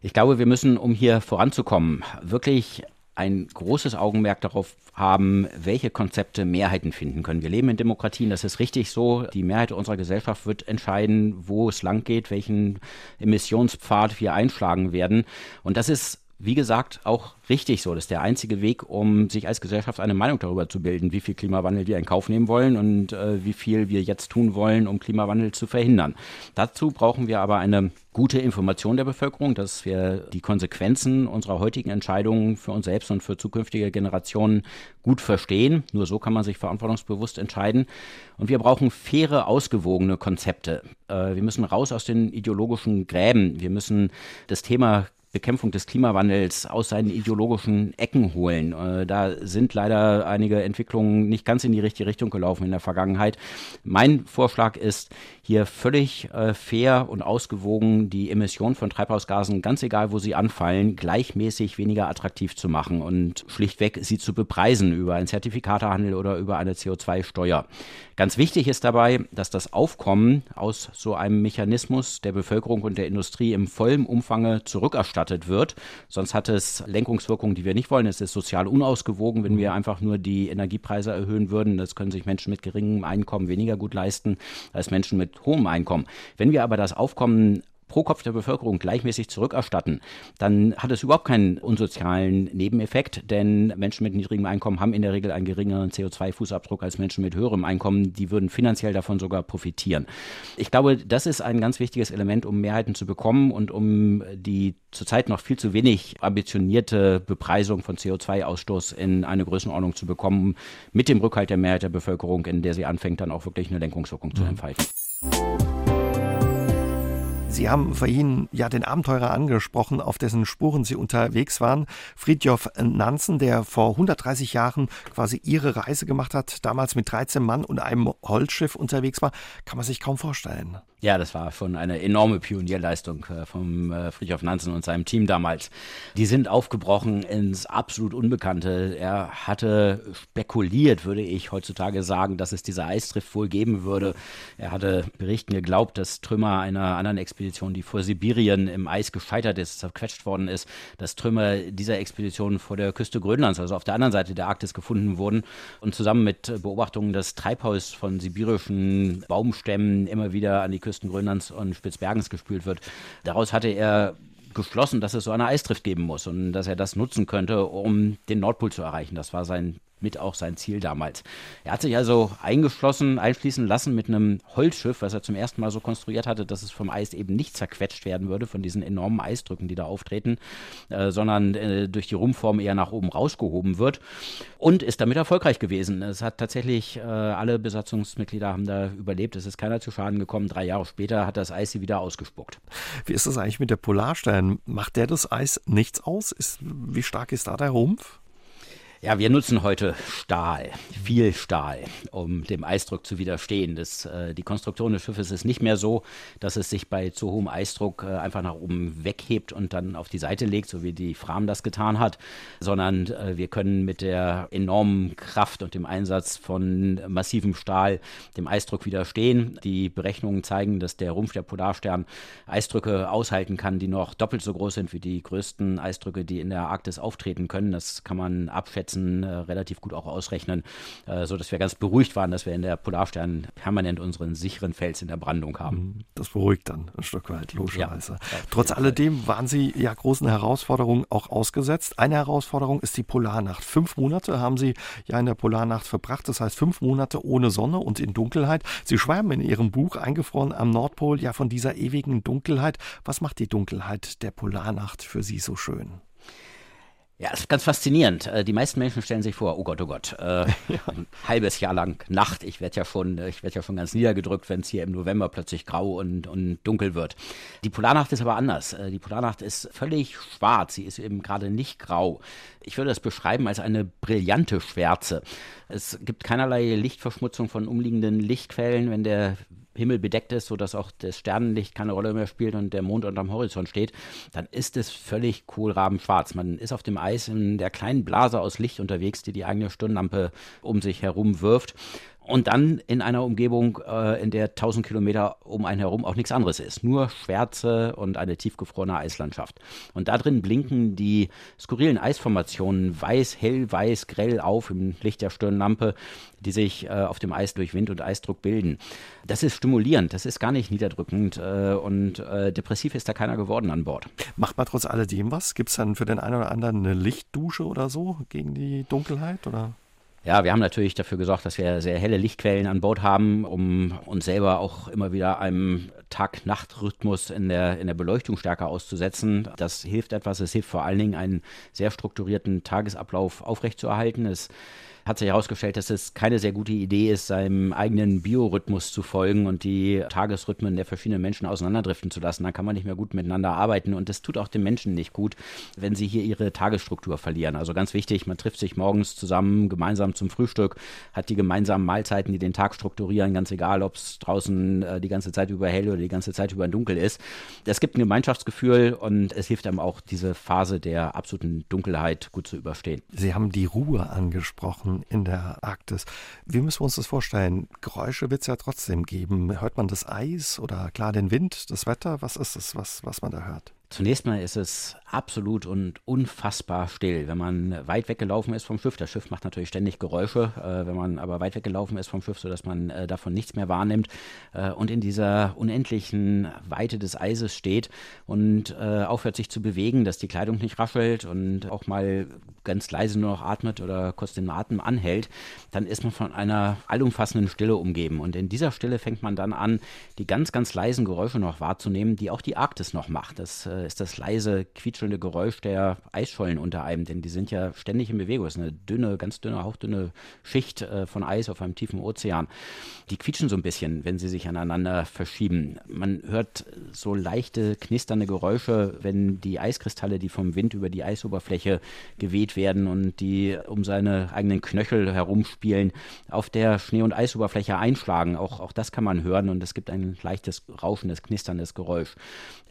Ich glaube, wir müssen, um hier voranzukommen, wirklich ein großes Augenmerk darauf haben, welche Konzepte Mehrheiten finden können. Wir leben in Demokratien, das ist richtig so. Die Mehrheit unserer Gesellschaft wird entscheiden, wo es lang geht, welchen Emissionspfad wir einschlagen werden. Und das ist wie gesagt, auch richtig so. Das ist der einzige Weg, um sich als Gesellschaft eine Meinung darüber zu bilden, wie viel Klimawandel wir in Kauf nehmen wollen und äh, wie viel wir jetzt tun wollen, um Klimawandel zu verhindern. Dazu brauchen wir aber eine gute Information der Bevölkerung, dass wir die Konsequenzen unserer heutigen Entscheidungen für uns selbst und für zukünftige Generationen gut verstehen. Nur so kann man sich verantwortungsbewusst entscheiden. Und wir brauchen faire, ausgewogene Konzepte. Äh, wir müssen raus aus den ideologischen Gräben. Wir müssen das Thema Bekämpfung des Klimawandels aus seinen ideologischen Ecken holen. Äh, da sind leider einige Entwicklungen nicht ganz in die richtige Richtung gelaufen in der Vergangenheit. Mein Vorschlag ist, hier völlig äh, fair und ausgewogen die Emission von Treibhausgasen, ganz egal wo sie anfallen, gleichmäßig weniger attraktiv zu machen und schlichtweg sie zu bepreisen über einen Zertifikatehandel oder über eine CO2-Steuer. Ganz wichtig ist dabei, dass das Aufkommen aus so einem Mechanismus der Bevölkerung und der Industrie im vollen Umfange zurückerstattet wird. Sonst hat es Lenkungswirkungen, die wir nicht wollen. Es ist sozial unausgewogen, wenn wir einfach nur die Energiepreise erhöhen würden. Das können sich Menschen mit geringem Einkommen weniger gut leisten als Menschen mit hohem Einkommen. Wenn wir aber das Aufkommen pro Kopf der Bevölkerung gleichmäßig zurückerstatten, dann hat es überhaupt keinen unsozialen Nebeneffekt, denn Menschen mit niedrigem Einkommen haben in der Regel einen geringeren CO2-Fußabdruck als Menschen mit höherem Einkommen. Die würden finanziell davon sogar profitieren. Ich glaube, das ist ein ganz wichtiges Element, um Mehrheiten zu bekommen und um die zurzeit noch viel zu wenig ambitionierte Bepreisung von CO2-Ausstoß in eine Größenordnung zu bekommen, mit dem Rückhalt der Mehrheit der Bevölkerung, in der sie anfängt, dann auch wirklich eine Lenkungswirkung zu mhm. Sie haben vorhin ja den Abenteurer angesprochen, auf dessen Spuren Sie unterwegs waren. Fridtjof Nansen, der vor 130 Jahren quasi Ihre Reise gemacht hat, damals mit 13 Mann und einem Holzschiff unterwegs war, kann man sich kaum vorstellen. Ja, das war schon eine enorme Pionierleistung äh, vom äh, Friedhof Nansen und seinem Team damals. Die sind aufgebrochen ins absolut Unbekannte. Er hatte spekuliert, würde ich heutzutage sagen, dass es diese Eistrift wohl geben würde. Er hatte Berichten geglaubt, dass Trümmer einer anderen Expedition, die vor Sibirien im Eis gescheitert ist, zerquetscht worden ist, dass Trümmer dieser Expedition vor der Küste Grönlands, also auf der anderen Seite der Arktis, gefunden wurden und zusammen mit Beobachtungen des Treibhaus von sibirischen Baumstämmen immer wieder an die Küste Küsten Grönlands und Spitzbergens gespült wird. Daraus hatte er geschlossen, dass es so eine Eistrift geben muss und dass er das nutzen könnte, um den Nordpol zu erreichen. Das war sein mit auch sein Ziel damals. Er hat sich also eingeschlossen, einschließen lassen mit einem Holzschiff, was er zum ersten Mal so konstruiert hatte, dass es vom Eis eben nicht zerquetscht werden würde von diesen enormen Eisdrücken, die da auftreten, äh, sondern äh, durch die Rumpform eher nach oben rausgehoben wird und ist damit erfolgreich gewesen. Es hat tatsächlich äh, alle Besatzungsmitglieder haben da überlebt. Es ist keiner zu Schaden gekommen. Drei Jahre später hat das Eis sie wieder ausgespuckt. Wie ist das eigentlich mit der Polarstern? Macht der das Eis nichts aus? Ist, wie stark ist da der Rumpf? Ja, wir nutzen heute Stahl, viel Stahl, um dem Eisdruck zu widerstehen. Das, äh, die Konstruktion des Schiffes ist nicht mehr so, dass es sich bei zu hohem Eisdruck äh, einfach nach oben weghebt und dann auf die Seite legt, so wie die Fram das getan hat, sondern äh, wir können mit der enormen Kraft und dem Einsatz von massivem Stahl dem Eisdruck widerstehen. Die Berechnungen zeigen, dass der Rumpf der Polarstern Eisdrücke aushalten kann, die noch doppelt so groß sind wie die größten Eisdrücke, die in der Arktis auftreten können. Das kann man abschätzen Einsätzen äh, relativ gut auch ausrechnen, äh, sodass wir ganz beruhigt waren, dass wir in der Polarstern permanent unseren sicheren Fels in der Brandung haben. Mhm. Das beruhigt dann ein Stück weit, logischerweise. Ja, Trotz alledem waren Sie ja großen Herausforderungen auch ausgesetzt. Eine Herausforderung ist die Polarnacht. Fünf Monate haben Sie ja in der Polarnacht verbracht, das heißt fünf Monate ohne Sonne und in Dunkelheit. Sie schwärmen in Ihrem Buch Eingefroren am Nordpol ja von dieser ewigen Dunkelheit. Was macht die Dunkelheit der Polarnacht für Sie so schön? Ja, ist ganz faszinierend. Äh, die meisten Menschen stellen sich vor, oh Gott, oh Gott, äh, ja. [LAUGHS] ein halbes Jahr lang Nacht. Ich werde ja schon, äh, ich werde ja schon ganz niedergedrückt, wenn es hier im November plötzlich grau und, und dunkel wird. Die Polarnacht ist aber anders. Äh, die Polarnacht ist völlig schwarz. Sie ist eben gerade nicht grau. Ich würde das beschreiben als eine brillante Schwärze. Es gibt keinerlei Lichtverschmutzung von umliegenden Lichtquellen. Wenn der Himmel bedeckt ist, sodass auch das Sternenlicht keine Rolle mehr spielt und der Mond unterm Horizont steht, dann ist es völlig kohlrabenschwarz. Man ist auf dem Eis in der kleinen Blase aus Licht unterwegs, die die eigene Stirnlampe um sich herum wirft. Und dann in einer Umgebung, äh, in der 1000 Kilometer um einen herum auch nichts anderes ist. Nur Schwärze und eine tiefgefrorene Eislandschaft. Und da drin blinken die skurrilen Eisformationen weiß, hell, weiß, grell auf im Licht der Stirnlampe, die sich äh, auf dem Eis durch Wind und Eisdruck bilden. Das ist stimulierend, das ist gar nicht niederdrückend äh, und äh, depressiv ist da keiner geworden an Bord. Macht man trotz alledem was? Gibt es dann für den einen oder anderen eine Lichtdusche oder so gegen die Dunkelheit? Oder? Ja, wir haben natürlich dafür gesorgt, dass wir sehr helle Lichtquellen an Bord haben, um uns selber auch immer wieder einem Tag-Nacht-Rhythmus in der, in der Beleuchtung stärker auszusetzen. Das hilft etwas. Es hilft vor allen Dingen, einen sehr strukturierten Tagesablauf aufrechtzuerhalten. Es hat sich herausgestellt, dass es keine sehr gute Idee ist, seinem eigenen Biorhythmus zu folgen und die Tagesrhythmen der verschiedenen Menschen auseinanderdriften zu lassen. Dann kann man nicht mehr gut miteinander arbeiten und das tut auch den Menschen nicht gut, wenn sie hier ihre Tagesstruktur verlieren. Also ganz wichtig, man trifft sich morgens zusammen gemeinsam zum Frühstück, hat die gemeinsamen Mahlzeiten, die den Tag strukturieren, ganz egal, ob es draußen äh, die ganze Zeit über hell oder die ganze Zeit über dunkel ist. Es gibt ein Gemeinschaftsgefühl und es hilft einem auch, diese Phase der absoluten Dunkelheit gut zu überstehen. Sie haben die Ruhe angesprochen in der Arktis. Wie müssen wir uns das vorstellen? Geräusche wird es ja trotzdem geben. Hört man das Eis oder klar den Wind, das Wetter? Was ist es, was, was man da hört? Zunächst mal ist es absolut und unfassbar still, wenn man weit weggelaufen ist vom Schiff. Das Schiff macht natürlich ständig Geräusche, äh, wenn man aber weit weggelaufen ist vom Schiff, sodass man äh, davon nichts mehr wahrnimmt äh, und in dieser unendlichen Weite des Eises steht und äh, aufhört sich zu bewegen, dass die Kleidung nicht raschelt und auch mal ganz leise nur noch atmet oder kurz den Atem anhält, dann ist man von einer allumfassenden Stille umgeben. Und in dieser Stille fängt man dann an, die ganz, ganz leisen Geräusche noch wahrzunehmen, die auch die Arktis noch macht. Das äh, ist das leise, quietschelnde Geräusch der Eisschollen unter einem, denn die sind ja ständig in Bewegung. Es ist eine dünne, ganz dünne, hauchdünne Schicht äh, von Eis auf einem tiefen Ozean. Die quietschen so ein bisschen, wenn sie sich aneinander verschieben. Man hört so leichte, knisternde Geräusche, wenn die Eiskristalle, die vom Wind über die Eisoberfläche geweht werden und die um seine eigenen Knöchel herumspielen, auf der Schnee- und Eisoberfläche einschlagen. Auch, auch das kann man hören und es gibt ein leichtes, rauschendes, knisterndes Geräusch.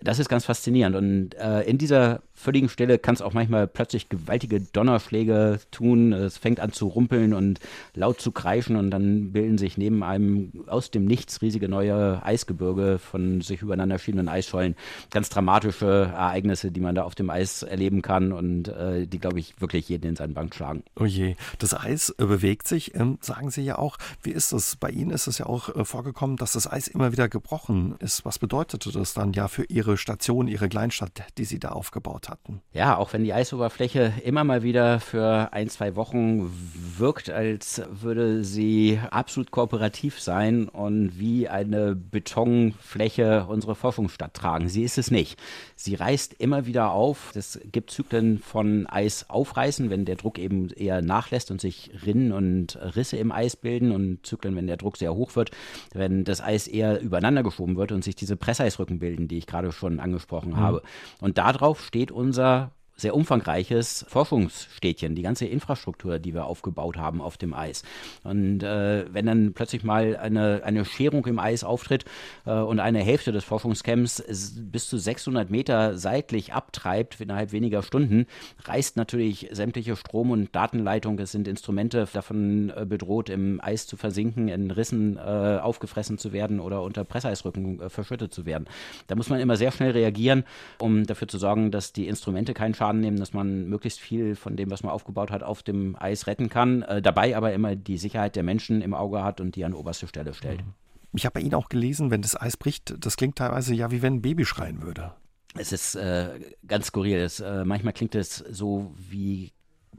Das ist ganz faszinierend. Und äh, in dieser völligen Stille kann es auch manchmal plötzlich gewaltige Donnerschläge tun. Es fängt an zu rumpeln und laut zu kreischen und dann bilden sich neben einem aus dem Nichts riesige neue Eisgebirge von sich übereinander schiebenden Eisschollen. Ganz dramatische Ereignisse, die man da auf dem Eis erleben kann und äh, die, glaube ich, wirklich jeden in seinen Bank schlagen. Oh je, das Eis äh, bewegt sich, ähm, sagen Sie ja auch. Wie ist es? Bei Ihnen ist es ja auch äh, vorgekommen, dass das Eis immer wieder gebrochen ist. Was bedeutete das dann ja für Ihre Station, Ihre Kleinstadt, die Sie da aufgebaut hatten? Ja, auch wenn die Eisoberfläche immer mal wieder für ein, zwei Wochen wirkt, als würde sie absolut kooperativ sein und wie eine Betonfläche unsere Forschungsstadt tragen. Sie ist es nicht. Sie reißt immer wieder auf. Es gibt Zyklen von Eis aufreißen, wenn der Druck eben eher nachlässt und sich Rinnen und Risse im Eis bilden und Zyklen, wenn der Druck sehr hoch wird, wenn das Eis eher übereinander geschoben wird und sich diese Presseisrücken bilden, die ich gerade schon angesprochen mhm. Habe. Und darauf steht unser sehr umfangreiches Forschungsstädtchen, die ganze Infrastruktur, die wir aufgebaut haben auf dem Eis. Und äh, wenn dann plötzlich mal eine, eine Scherung im Eis auftritt äh, und eine Hälfte des Forschungscamps bis zu 600 Meter seitlich abtreibt innerhalb weniger Stunden, reißt natürlich sämtliche Strom- und Datenleitung. Es sind Instrumente davon äh, bedroht, im Eis zu versinken, in Rissen äh, aufgefressen zu werden oder unter Presseisrücken äh, verschüttet zu werden. Da muss man immer sehr schnell reagieren, um dafür zu sorgen, dass die Instrumente keinen Schaden nehmen, dass man möglichst viel von dem, was man aufgebaut hat, auf dem Eis retten kann, äh, dabei aber immer die Sicherheit der Menschen im Auge hat und die an oberste Stelle stellt. Mhm. Ich habe bei Ihnen auch gelesen, wenn das Eis bricht, das klingt teilweise ja wie wenn ein Baby schreien würde. Es ist äh, ganz skurril. Es, äh, manchmal klingt es so wie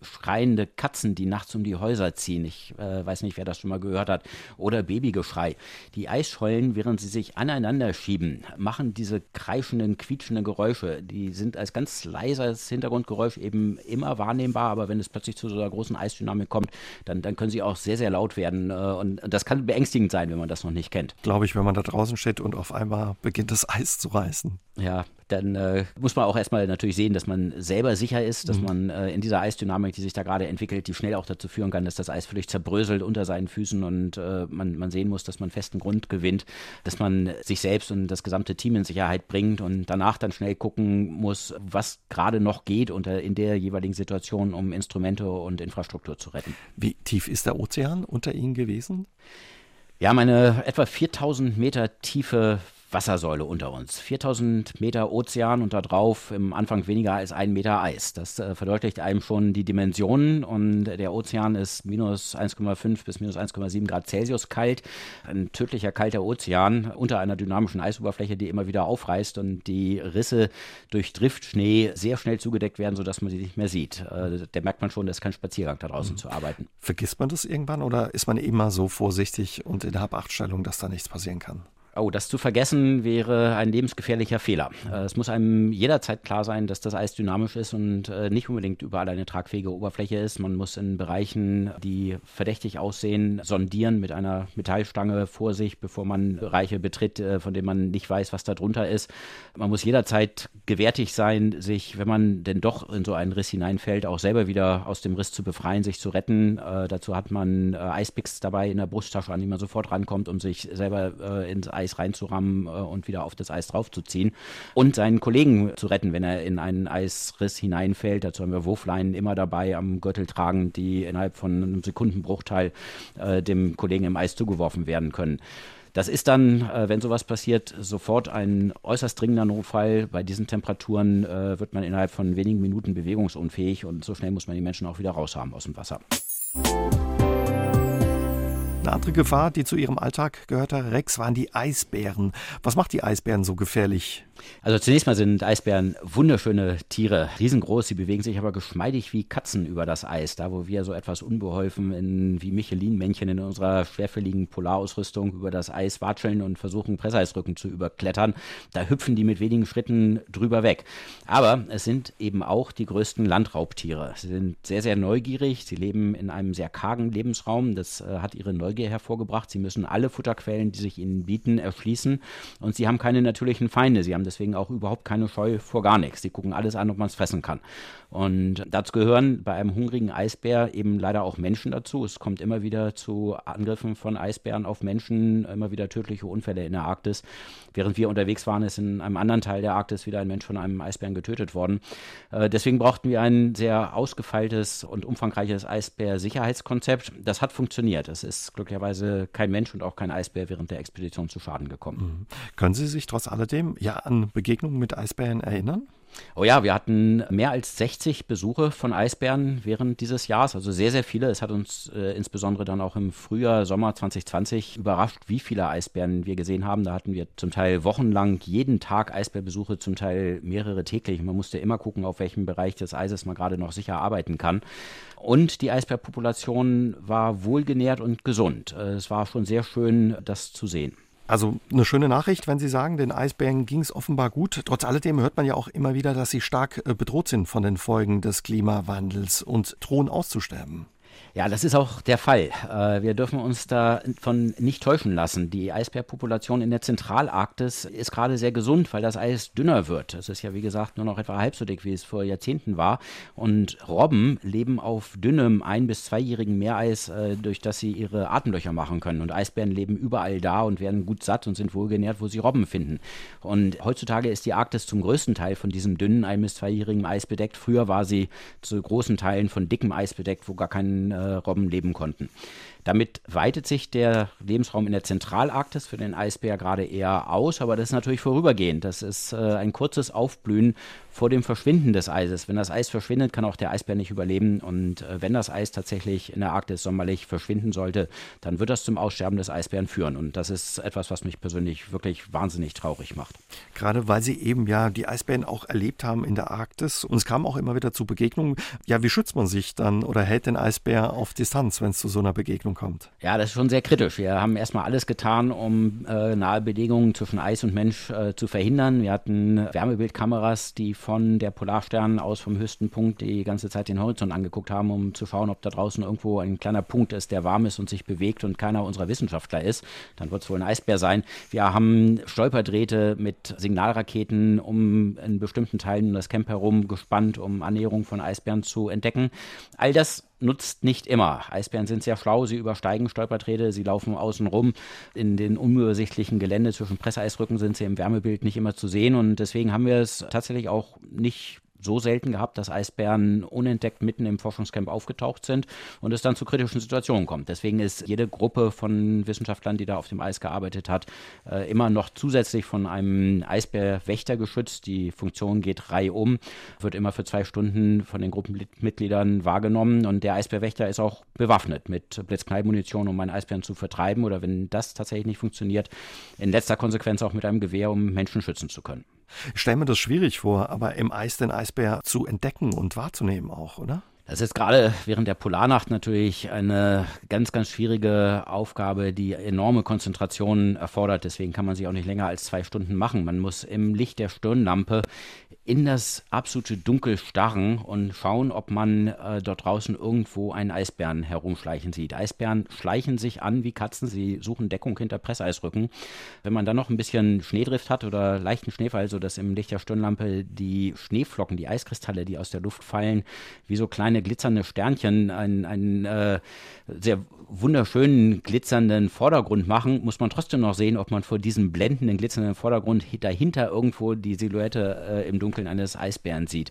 schreiende Katzen, die nachts um die Häuser ziehen. Ich äh, weiß nicht, wer das schon mal gehört hat. Oder Babygeschrei. Die Eisschollen, während sie sich aneinander schieben, machen diese kreischenden, quietschenden Geräusche. Die sind als ganz leises Hintergrundgeräusch eben immer wahrnehmbar, aber wenn es plötzlich zu so einer großen Eisdynamik kommt, dann, dann können sie auch sehr, sehr laut werden. Äh, und das kann beängstigend sein, wenn man das noch nicht kennt. Glaube ich, wenn man da draußen steht und auf einmal beginnt das Eis zu reißen. Ja, dann äh, muss man auch erstmal natürlich sehen, dass man selber sicher ist, dass mhm. man äh, in dieser Eisdynamik, die sich da gerade entwickelt, die schnell auch dazu führen kann, dass das Eis völlig zerbröselt unter seinen Füßen und äh, man, man sehen muss, dass man festen Grund gewinnt, dass man sich selbst und das gesamte Team in Sicherheit bringt und danach dann schnell gucken muss, was gerade noch geht unter in der jeweiligen Situation, um Instrumente und Infrastruktur zu retten. Wie tief ist der Ozean unter Ihnen gewesen? Ja, meine etwa 4000 Meter tiefe Wassersäule unter uns. 4000 Meter Ozean und da drauf im Anfang weniger als ein Meter Eis. Das äh, verdeutlicht einem schon die Dimensionen und der Ozean ist minus 1,5 bis minus 1,7 Grad Celsius kalt. Ein tödlicher kalter Ozean unter einer dynamischen Eisoberfläche, die immer wieder aufreißt und die Risse durch Driftschnee sehr schnell zugedeckt werden, sodass man sie nicht mehr sieht. Äh, da merkt man schon, das ist kein Spaziergang da draußen mhm. zu arbeiten. Vergisst man das irgendwann oder ist man immer so vorsichtig und in der Habachtstellung, dass da nichts passieren kann? Oh, das zu vergessen wäre ein lebensgefährlicher Fehler. Äh, es muss einem jederzeit klar sein, dass das Eis dynamisch ist und äh, nicht unbedingt überall eine tragfähige Oberfläche ist. Man muss in Bereichen, die verdächtig aussehen, sondieren mit einer Metallstange vor sich, bevor man Bereiche betritt, äh, von denen man nicht weiß, was da drunter ist. Man muss jederzeit gewärtig sein, sich, wenn man denn doch in so einen Riss hineinfällt, auch selber wieder aus dem Riss zu befreien, sich zu retten. Dazu hat man Eispicks dabei in der Brusttasche, an die man sofort rankommt, um sich selber ins Eis Eis reinzurammen äh, und wieder auf das Eis draufzuziehen und seinen Kollegen zu retten, wenn er in einen Eisriss hineinfällt. Dazu haben wir Wurfleinen immer dabei am Gürtel tragen, die innerhalb von einem Sekundenbruchteil äh, dem Kollegen im Eis zugeworfen werden können. Das ist dann, äh, wenn sowas passiert, sofort ein äußerst dringender Notfall. Bei diesen Temperaturen äh, wird man innerhalb von wenigen Minuten bewegungsunfähig und so schnell muss man die Menschen auch wieder raushaben aus dem Wasser. Eine andere Gefahr, die zu ihrem Alltag gehörte, Rex, waren die Eisbären. Was macht die Eisbären so gefährlich? Also zunächst mal sind Eisbären wunderschöne Tiere, riesengroß, sie bewegen sich aber geschmeidig wie Katzen über das Eis, da wo wir so etwas unbeholfen in, wie Michelin-Männchen in unserer schwerfälligen Polarausrüstung über das Eis watscheln und versuchen Presseisrücken zu überklettern, da hüpfen die mit wenigen Schritten drüber weg. Aber es sind eben auch die größten Landraubtiere. Sie sind sehr, sehr neugierig, sie leben in einem sehr kargen Lebensraum, das äh, hat ihre Neugier Neugier hervorgebracht. Sie müssen alle Futterquellen, die sich ihnen bieten, erschließen. Und sie haben keine natürlichen Feinde. Sie haben deswegen auch überhaupt keine Scheu vor gar nichts. Sie gucken alles an, ob man es fressen kann. Und dazu gehören bei einem hungrigen Eisbär eben leider auch Menschen dazu. Es kommt immer wieder zu Angriffen von Eisbären auf Menschen, immer wieder tödliche Unfälle in der Arktis. Während wir unterwegs waren, ist in einem anderen Teil der Arktis wieder ein Mensch von einem Eisbären getötet worden. Äh, deswegen brauchten wir ein sehr ausgefeiltes und umfangreiches Eisbär-Sicherheitskonzept. Das hat funktioniert. Es ist glücklicherweise kein Mensch und auch kein Eisbär während der Expedition zu Schaden gekommen. Mhm. Können Sie sich trotz alledem ja an Begegnungen mit Eisbären erinnern? Oh ja, wir hatten mehr als 60 Besuche von Eisbären während dieses Jahres, also sehr, sehr viele. Es hat uns äh, insbesondere dann auch im Frühjahr, Sommer 2020 überrascht, wie viele Eisbären wir gesehen haben. Da hatten wir zum Teil wochenlang jeden Tag Eisbärbesuche, zum Teil mehrere täglich. Man musste immer gucken, auf welchem Bereich des Eises man gerade noch sicher arbeiten kann. Und die Eisbärpopulation war wohlgenährt und gesund. Äh, es war schon sehr schön, das zu sehen. Also eine schöne Nachricht, wenn Sie sagen, den Eisbären ging es offenbar gut. Trotz alledem hört man ja auch immer wieder, dass sie stark äh, bedroht sind von den Folgen des Klimawandels und drohen auszusterben. Ja, das ist auch der Fall. Äh, wir dürfen uns davon nicht täuschen lassen. Die Eisbärpopulation in der Zentralarktis ist gerade sehr gesund, weil das Eis dünner wird. Es ist ja, wie gesagt, nur noch etwa halb so dick, wie es vor Jahrzehnten war. Und Robben leben auf dünnem, ein- bis zweijährigen Meereis, äh, durch das sie ihre Atemlöcher machen können. Und Eisbären leben überall da und werden gut satt und sind wohlgenährt, wo sie Robben finden. Und heutzutage ist die Arktis zum größten Teil von diesem dünnen, ein- bis zweijährigen Eis bedeckt. Früher war sie zu großen Teilen von dickem Eis bedeckt, wo gar kein äh, Robben leben konnten. Damit weitet sich der Lebensraum in der Zentralarktis für den Eisbär gerade eher aus, aber das ist natürlich vorübergehend. Das ist äh, ein kurzes Aufblühen vor dem Verschwinden des Eises. Wenn das Eis verschwindet, kann auch der Eisbär nicht überleben. Und äh, wenn das Eis tatsächlich in der Arktis sommerlich verschwinden sollte, dann wird das zum Aussterben des Eisbären führen. Und das ist etwas, was mich persönlich wirklich wahnsinnig traurig macht. Gerade weil Sie eben ja die Eisbären auch erlebt haben in der Arktis. Und es kam auch immer wieder zu Begegnungen. Ja, wie schützt man sich dann oder hält den Eisbär auf Distanz, wenn es zu so einer Begegnung kommt. Ja, das ist schon sehr kritisch. Wir haben erstmal alles getan, um äh, nahe Bedingungen zwischen Eis und Mensch äh, zu verhindern. Wir hatten Wärmebildkameras, die von der Polarstern aus vom höchsten Punkt die ganze Zeit den Horizont angeguckt haben, um zu schauen, ob da draußen irgendwo ein kleiner Punkt ist, der warm ist und sich bewegt und keiner unserer Wissenschaftler ist. Dann wird es wohl ein Eisbär sein. Wir haben Stolperdrähte mit Signalraketen um in bestimmten Teilen um das Camp herum gespannt, um Annäherung von Eisbären zu entdecken. All das nutzt nicht immer. Eisbären sind sehr schlau, sie übersteigen Stolperträte, sie laufen außen rum. In den unübersichtlichen Gelände zwischen Presseeisrücken sind sie im Wärmebild nicht immer zu sehen und deswegen haben wir es tatsächlich auch nicht so selten gehabt, dass Eisbären unentdeckt mitten im Forschungscamp aufgetaucht sind und es dann zu kritischen Situationen kommt. Deswegen ist jede Gruppe von Wissenschaftlern, die da auf dem Eis gearbeitet hat, äh, immer noch zusätzlich von einem Eisbärwächter geschützt. Die Funktion geht reihum, wird immer für zwei Stunden von den Gruppenmitgliedern wahrgenommen und der Eisbärwächter ist auch bewaffnet mit Blitzknallmunition, um einen Eisbären zu vertreiben oder wenn das tatsächlich nicht funktioniert, in letzter Konsequenz auch mit einem Gewehr, um Menschen schützen zu können. Ich stelle mir das schwierig vor, aber im Eis den Eisbär zu entdecken und wahrzunehmen auch, oder? Das ist gerade während der Polarnacht natürlich eine ganz, ganz schwierige Aufgabe, die enorme Konzentration erfordert. Deswegen kann man sie auch nicht länger als zwei Stunden machen. Man muss im Licht der Stirnlampe in das absolute Dunkel starren und schauen, ob man äh, dort draußen irgendwo einen Eisbären herumschleichen sieht. Eisbären schleichen sich an wie Katzen, sie suchen Deckung hinter Presseisrücken. Wenn man dann noch ein bisschen Schneedrift hat oder leichten Schneefall, sodass im Licht der Stirnlampe die Schneeflocken, die Eiskristalle, die aus der Luft fallen, wie so kleine glitzernde Sternchen, einen, einen äh, sehr wunderschönen glitzernden Vordergrund machen, muss man trotzdem noch sehen, ob man vor diesem blendenden glitzernden Vordergrund dahinter irgendwo die Silhouette äh, im Dunkeln eines Eisbären sieht.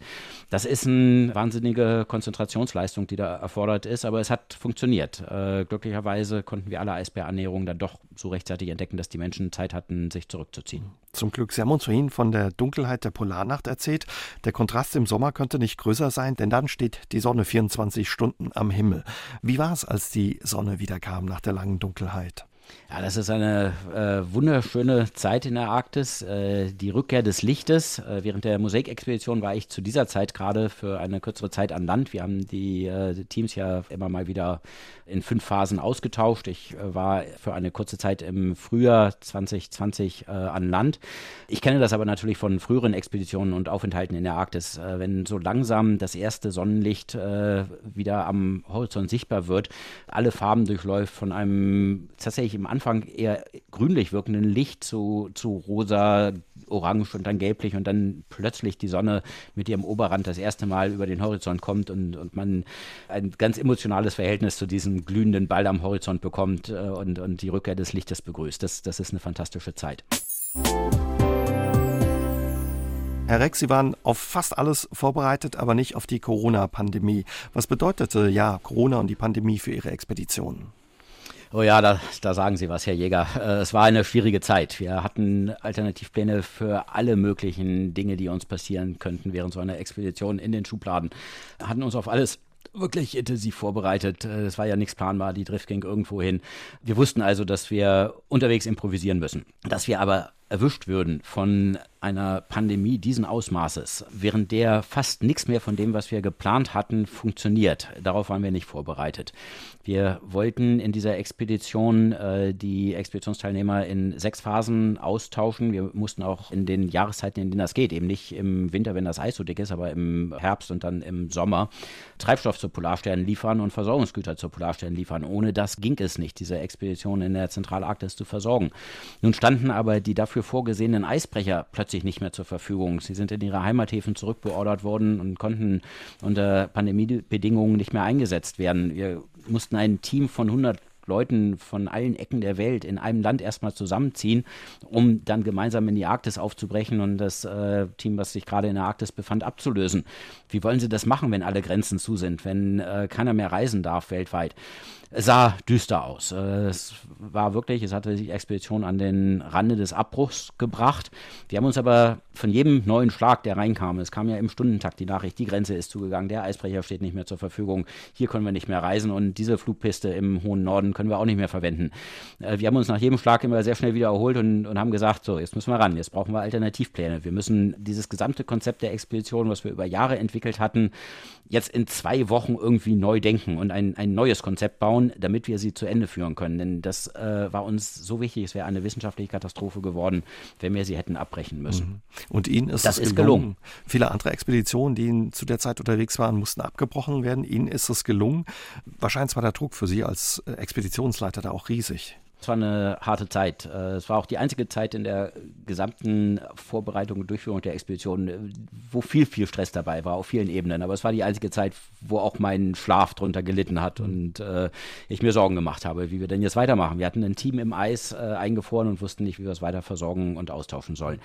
Das ist eine wahnsinnige Konzentrationsleistung, die da erfordert ist, aber es hat funktioniert. Äh, glücklicherweise konnten wir alle Eisbärannäherungen dann doch so rechtzeitig entdecken, dass die Menschen Zeit hatten, sich zurückzuziehen. Zum Glück, Sie haben uns vorhin von der Dunkelheit der Polarnacht erzählt. Der Kontrast im Sommer könnte nicht größer sein, denn dann steht die Sonne 24 Stunden am Himmel. Wie war es, als die Sonne wieder kam nach der langen Dunkelheit? Ja, das ist eine äh, wunderschöne Zeit in der Arktis. Äh, die Rückkehr des Lichtes. Äh, während der Musikexpedition war ich zu dieser Zeit gerade für eine kürzere Zeit an Land. Wir haben die, äh, Teams ja immer mal wieder in fünf Phasen ausgetauscht. Ich äh, war für eine kurze Zeit im Frühjahr 2020 äh, an Land. Ich kenne das aber natürlich von früheren Expeditionen und Aufenthalten in der Arktis. wenn so langsam das erste Sonnenlicht wieder am Horizont sichtbar wird, alle Farben durchläuft von einem tatsächlich im Anfang eher grünlich wirkenden Licht zu, zu rosa, orange und dann gelblich und dann plötzlich die Sonne mit ihrem Oberrand das erste Mal über den Horizont kommt und, und man ein ganz emotionales Verhältnis zu diesem glühenden Ball am Horizont bekommt äh, und, und die Rückkehr des Lichtes begrüßt. Das, das ist eine fantastische Zeit. Herr Rex, Sie waren auf fast alles vorbereitet, aber nicht auf die Corona-Pandemie. Was bedeutete ja Corona und die Pandemie für Ihre Expedition? Oh ja, da, da sagen Sie was, Herr Jäger. Äh, es war eine schwierige Zeit. Wir hatten Alternativpläne für alle möglichen Dinge, die uns passieren könnten während so einer Expedition in den Schubladen. Hatten uns auf alles wirklich intensiv vorbereitet. Äh, es war ja nichts planbar, die Drift ging irgendwo hin. Wir wussten also, dass wir unterwegs improvisieren müssen. Dass wir aber erwischt würden von einer Pandemie diesen Ausmaßes, während der fast nichts mehr von dem, was wir geplant hatten, funktioniert. Darauf waren wir nicht vorbereitet. Wir wollten in dieser Expedition äh, die Expeditionsteilnehmer in sechs Phasen austauschen. Wir mussten auch in den Jahreszeiten, in denen das geht, eben nicht im Winter, wenn das Eis so dick ist, aber im Herbst und dann im Sommer Treibstoff zur Polarstern liefern und Versorgungsgüter zur Polarstern liefern. Ohne das ging es nicht, diese Expedition in der Zentralarktis zu versorgen. Nun standen aber die dafür vorgesehenen Eisbrecher plötzlich plötzlich nicht mehr zur Verfügung. Sie sind in ihre Heimathäfen zurückbeordert worden und konnten unter Pandemiebedingungen nicht mehr eingesetzt werden. Wir mussten ein Team von 100 Leuten von allen Ecken der Welt in einem Land erstmal zusammenziehen, um dann gemeinsam in die Arktis aufzubrechen und das äh, Team, was sich gerade in der Arktis befand, abzulösen. Wie wollen Sie das machen, wenn alle Grenzen zu sind, wenn äh, keiner mehr reisen darf weltweit? Es sah düster aus. Äh, es war wirklich, es hatte die Expedition an den Rande des Abbruchs gebracht. Wir haben uns aber von jedem neuen Schlag, der reinkam, es kam ja im Stundentakt die Nachricht, die Grenze ist zugegangen, der Eisbrecher steht nicht mehr zur Verfügung, hier können wir nicht mehr reisen und diese Flugpiste im hohen Norden können wir auch nicht mehr verwenden. Äh, wir haben uns nach jedem Schlag immer sehr schnell wieder erholt und, und haben gesagt, so, jetzt müssen wir ran, jetzt brauchen wir Alternativpläne. Wir müssen dieses gesamte Konzept der Expedition, was wir über Jahre entwickelt hatten, jetzt in zwei Wochen irgendwie neu denken und ein, ein neues Konzept bauen aufbauen, damit wir sie zu Ende führen können. Denn das äh, war uns so wichtig, es wäre eine wissenschaftliche Katastrophe geworden, wenn wir sie hätten abbrechen müssen. Mhm. Und Ihnen ist das ist gelungen. gelungen. Viele andere Expeditionen, die zu der Zeit unterwegs waren, mussten abgebrochen werden. Ihnen ist es gelungen. Wahrscheinlich war der Druck für Sie als äh, Expeditionsleiter da auch riesig. Es war eine harte Zeit. Äh, es war auch die einzige Zeit in der gesamten Vorbereitung und Durchführung der Expedition, wo viel, viel Stress dabei war, auf vielen Ebenen. Aber es war die einzige Zeit, wo auch mein Schlaf drunter gelitten hat und äh, ich mir Sorgen gemacht habe, wie wir denn jetzt weitermachen. Wir hatten ein Team im Eis äh, eingefroren und wussten nicht, wie wir es weiter versorgen und austauschen sollen.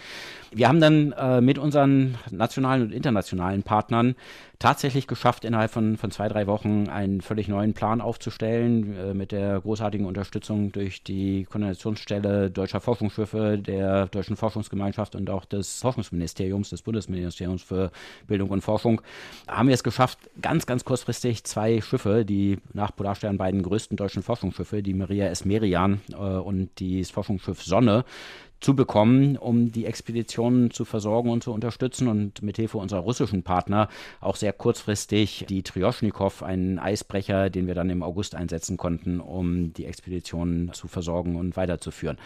Wir haben dann äh, mit unseren nationalen und internationalen Partnern tatsächlich geschafft, innerhalb von, von zwei, drei Wochen einen völlig neuen Plan aufzustellen, äh, mit der großartigen Unterstützung durch die Koordinationsstelle deutscher Forschungsschiffe, der Deutschen Forschungsgemeinschaft und auch des Forschungsministeriums, des Bundesministeriums für Bildung und Forschung, haben wir es geschafft, ganz, ganz kurzfristig zwei Schiffe, die nach Polarstern beiden größten deutschen Forschungsschiffe, die Maria S. Merian äh, und das Forschungsschiff Sonne, zu bekommen, um die Expeditionen zu versorgen und zu unterstützen und mithilfe unserer russischen Partner auch sehr kurzfristig die Trioschnikow, einen Eisbrecher, den wir dann im August einsetzen konnten, um die Expeditionen zu versorgen und weiterzuführen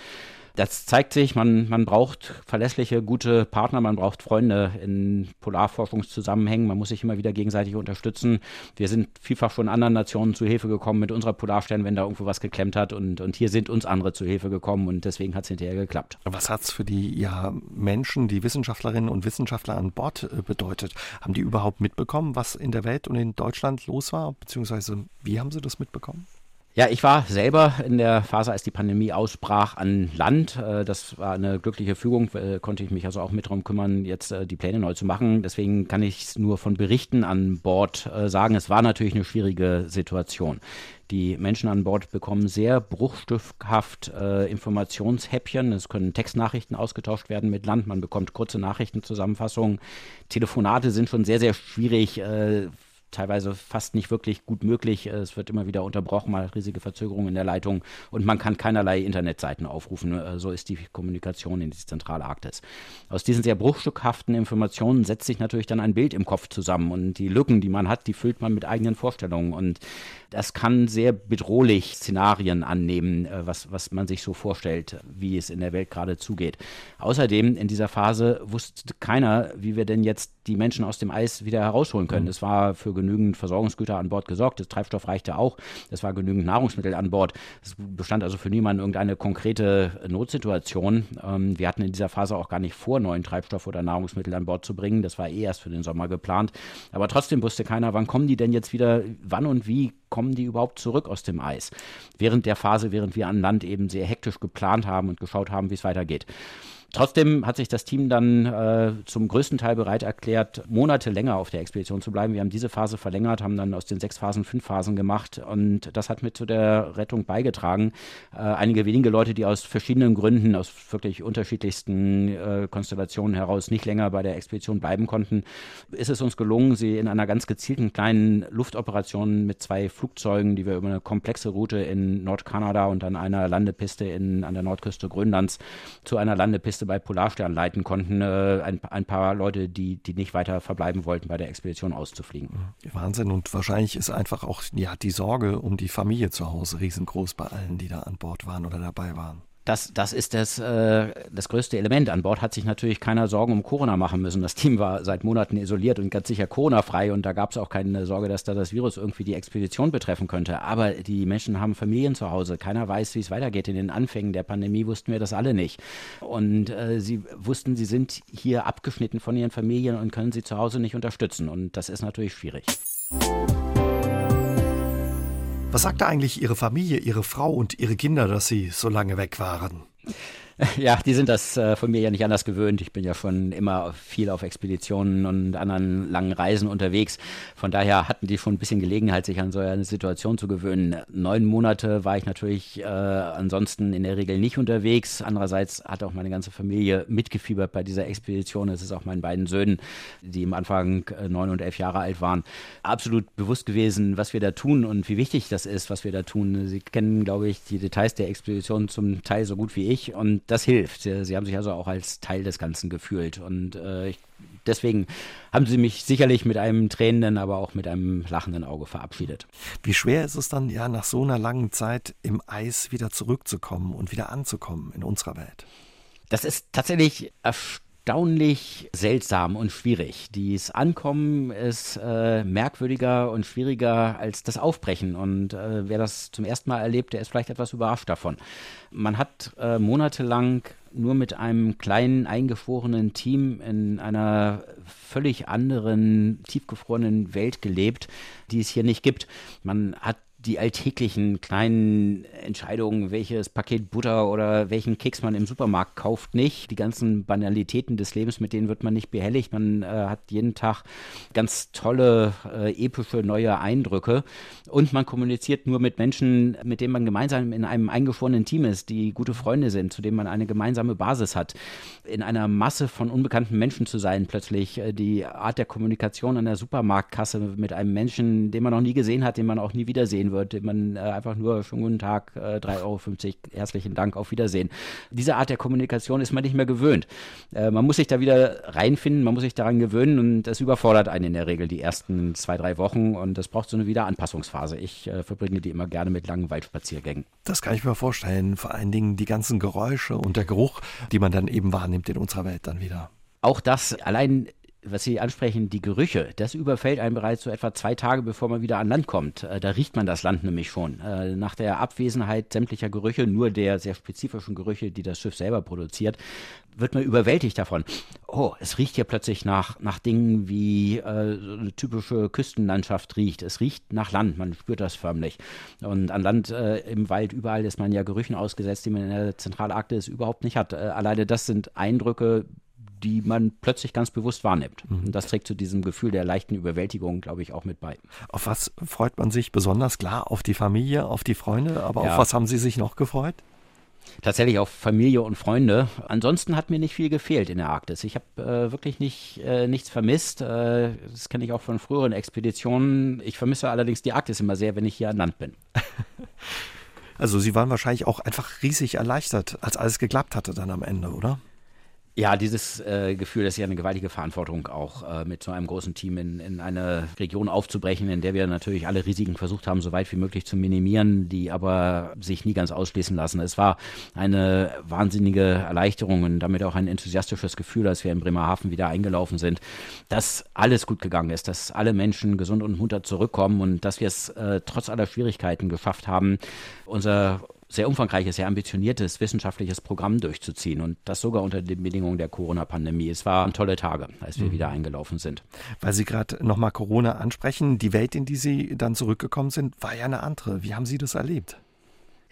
das zeigt sich, man, man braucht verlässliche, gute Partner, man braucht Freunde in Polarforschungszusammenhängen, man muss sich immer wieder gegenseitig unterstützen. Wir sind vielfach schon anderen Nationen zu Hilfe gekommen mit unserer Polarstern, wenn da irgendwo was geklemmt hat und, und hier sind uns andere zu Hilfe gekommen und deswegen hat es hinterher geklappt. Was hat es für die ja, Menschen, die Wissenschaftlerinnen und Wissenschaftler an Bord äh, bedeutet? Haben die überhaupt mitbekommen, was in der Welt und in Deutschland los war? Beziehungsweise wie haben sie das mitbekommen? Ja, ich war selber in der Phase, als die Pandemie ausbrach, an Land. Äh, das war eine glückliche Fügung, konnte ich mich also auch mit darum kümmern, jetzt äh, die Pläne neu zu machen. Deswegen kann ich es nur von Berichten an Bord äh, sagen. Es war natürlich eine schwierige Situation. Die Menschen an Bord bekommen sehr bruchstückhaft äh, Informationshäppchen. Es können Textnachrichten ausgetauscht werden mit Land. Man bekommt kurze Nachrichtenzusammenfassungen. Telefonate sind schon sehr, sehr schwierig. Äh, teilweise fast nicht wirklich gut möglich. Es wird immer wieder unterbrochen, mal riesige Verzögerungen in der Leitung und man kann keinerlei Internetseiten aufrufen. Äh, so ist die Kommunikation in die Zentralarktis. Aus diesen sehr bruchstückhaften Informationen setzt sich natürlich dann ein Bild im Kopf zusammen und die Lücken, die man hat, die füllt man mit eigenen Vorstellungen und das kann sehr bedrohlich Szenarien annehmen, äh, was, was man sich so vorstellt, wie es in der Welt gerade zugeht. Außerdem in dieser Phase wusste keiner, wie wir denn jetzt die Menschen aus dem Eis wieder herausholen können. Mhm. Es war für genügend Versorgungsgüter an Bord gesorgt, das Treibstoff reichte auch, es war genügend Nahrungsmittel an Bord. Es bestand also für niemanden irgendeine konkrete Notsituation. Ähm, wir hatten in dieser Phase auch gar nicht vor, neuen Treibstoff oder Nahrungsmittel an Bord zu bringen. Das war eh erst für den Sommer geplant. Aber trotzdem wusste keiner, wann kommen die denn jetzt wieder, wann und wie kommen die überhaupt zurück aus dem Eis? Während der Phase, während wir an Land eben sehr hektisch geplant haben und geschaut haben, wie es weitergeht. Trotzdem hat sich das Team dann äh, zum größten Teil bereit erklärt, Monate länger auf der Expedition zu bleiben. Wir haben diese Phase verlängert, haben dann aus den sechs Phasen fünf Phasen gemacht und das hat mit zu der Rettung beigetragen. Äh, einige wenige Leute, die aus verschiedenen Gründen, aus wirklich unterschiedlichsten äh, Konstellationen heraus nicht länger bei der Expedition bleiben konnten, ist es uns gelungen, sie in einer ganz gezielten kleinen Luftoperation mit zwei Flugzeugen, die wir über eine komplexe Route in Nordkanada und an einer Landepiste in, an der Nordküste Grönlands zu einer Landepiste Gäste bei Polarstern leiten konnten, äh, ein, ein, paar Leute, die, die nicht weiter verbleiben wollten, bei der Expedition auszufliegen. Wahnsinn und wahrscheinlich ist einfach auch ja, die Sorge um die Familie zu Hause riesengroß bei allen, die da an Bord waren oder dabei waren. Das, das ist das, äh, das größte Element. An Bord hat sich natürlich keiner Sorgen um Corona machen müssen. Das Team war seit Monaten isoliert und ganz sicher Corona-frei und da gab es auch keine Sorge, dass da das Virus irgendwie die Expedition betreffen könnte. Aber die Menschen haben Familien zu Hause. Keiner weiß, wie es weitergeht. In den Anfängen der Pandemie wussten wir das alle nicht. Und äh, sie wussten, sie sind hier abgeschnitten von ihren Familien und können sie zu Hause nicht unterstützen. Und das ist natürlich schwierig. Was sagte eigentlich Ihre Familie, Ihre Frau und Ihre Kinder, dass Sie so lange weg waren? [LAUGHS] Ja, die sind das äh, von mir ja nicht anders gewöhnt. Ich bin ja schon immer viel auf Expeditionen und anderen langen Reisen unterwegs. Von daher hatten die schon ein bisschen Gelegenheit, sich an so eine Situation zu gewöhnen. Neun Monate war ich natürlich äh, ansonsten in der Regel nicht unterwegs. Andererseits hat auch meine ganze Familie mitgefiebert bei dieser Expedition. Es ist auch meinen beiden Söhnen, die im Anfang äh, neun und elf Jahre alt waren, absolut bewusst gewesen, was wir da tun und wie wichtig das ist, was wir da tun. Sie kennen, glaube ich, die Details der Expedition zum Teil so gut wie ich und das hilft. Sie haben sich also auch als Teil des Ganzen gefühlt. Und äh, ich deswegen haben sie mich sicherlich mit einem tränenden, aber auch mit einem lachenden Auge verabschiedet. Wie schwer ist es dann, ja, nach so einer langen Zeit im Eis wieder zurückzukommen und wieder anzukommen in unserer Welt? Das ist tatsächlich erstaunlich erstaunlich seltsam und schwierig. Dieses Ankommen ist äh, merkwürdiger und schwieriger als das Aufbrechen. Und äh, wer das zum ersten Mal erlebt, der ist vielleicht etwas überrascht davon. Man hat äh, monatelang nur mit einem kleinen eingefrorenen Team in einer völlig anderen, tiefgefrorenen Welt gelebt, die es hier nicht gibt. Man hat die alltäglichen kleinen Entscheidungen, welches Paket Butter oder welchen Keks man im Supermarkt kauft, nicht. Die ganzen Banalitäten des Lebens, mit denen wird man nicht behelligt. Man äh, hat jeden Tag ganz tolle, äh, epische neue Eindrücke und man kommuniziert nur mit Menschen, mit denen man gemeinsam in einem eingeschworenen Team ist, die gute Freunde sind, zu denen man eine gemeinsame Basis hat. In einer Masse von unbekannten Menschen zu sein, plötzlich äh, die Art der Kommunikation an der Supermarktkasse mit einem Menschen, den man noch nie gesehen hat, den man auch nie wiedersehen wird, den man äh, einfach nur schon guten Tag, äh, 3,50 Euro, herzlichen Dank, auf Wiedersehen. Diese Art der Kommunikation ist man nicht mehr gewöhnt. Äh, man muss sich da wieder reinfinden, man muss sich daran gewöhnen und das überfordert einen in der Regel die ersten zwei, drei Wochen und das braucht so eine Wiederanpassungsphase. Ich äh, verbringe die immer gerne mit langen Waldspaziergängen. Das kann ich mir vorstellen. Vor allen Dingen die ganzen Geräusche und der Geruch, die man dann eben wahrnimmt in unserer Welt dann wieder. Auch das allein was Sie ansprechen, die Gerüche, das überfällt einen bereits so etwa zwei Tage, bevor man wieder an Land kommt. Äh, da riecht man das Land nämlich schon. Äh, nach der Abwesenheit sämtlicher Gerüche, nur der sehr spezifischen Gerüche, die das Schiff selber produziert, wird man überwältigt davon. Oh, es riecht hier plötzlich nach, nach Dingen, wie äh, eine typische Küstenlandschaft riecht. Es riecht nach Land, man spürt das förmlich. Und an Land, im Wald, überall ist man ja Gerüchen ausgesetzt, die man in der Zentralarktis überhaupt nicht hat. Alleine das sind Eindrücke, die man plötzlich ganz bewusst wahrnimmt. Mhm. Und das trägt zu diesem Gefühl der leichten Überwältigung, glaube ich, auch mit bei. Auf was freut man sich besonders? Klar, auf die Familie, auf die Freunde, aber ja. auf was haben Sie sich noch gefreut? Tatsächlich auf Familie und Freunde. Ansonsten hat mir nicht viel gefehlt in der Arktis. Ich habe äh, wirklich nicht, äh, nichts vermisst. Äh, das kenne ich auch von früheren Expeditionen. Ich vermisse allerdings die Arktis immer sehr, wenn ich hier an Land bin. [LAUGHS] Also Sie waren wahrscheinlich auch einfach riesig erleichtert, als alles geklappt hatte dann am Ende, oder? Ja, dieses äh, Gefühl, das ist ja eine gewaltige Verantwortung auch, äh, mit so einem großen Team in, in eine Region aufzubrechen, in der wir natürlich alle Risiken versucht haben, so weit wie möglich zu minimieren, die aber sich nie ganz ausschließen lassen. Es war eine wahnsinnige Erleichterung und damit auch ein enthusiastisches Gefühl, als wir in Bremerhaven wieder eingelaufen sind, dass alles gut gegangen ist, dass alle Menschen gesund und munter zurückkommen und dass wir es äh, trotz aller Schwierigkeiten geschafft haben, unser sehr umfangreiches, sehr ambitioniertes wissenschaftliches Programm durchzuziehen und das sogar unter den Bedingungen der Corona-Pandemie. Es waren tolle Tage, als wir mhm. wieder eingelaufen sind. Weil Sie gerade nochmal Corona ansprechen, die Welt, in die Sie dann zurückgekommen sind, war ja eine andere. Wie haben Sie das erlebt?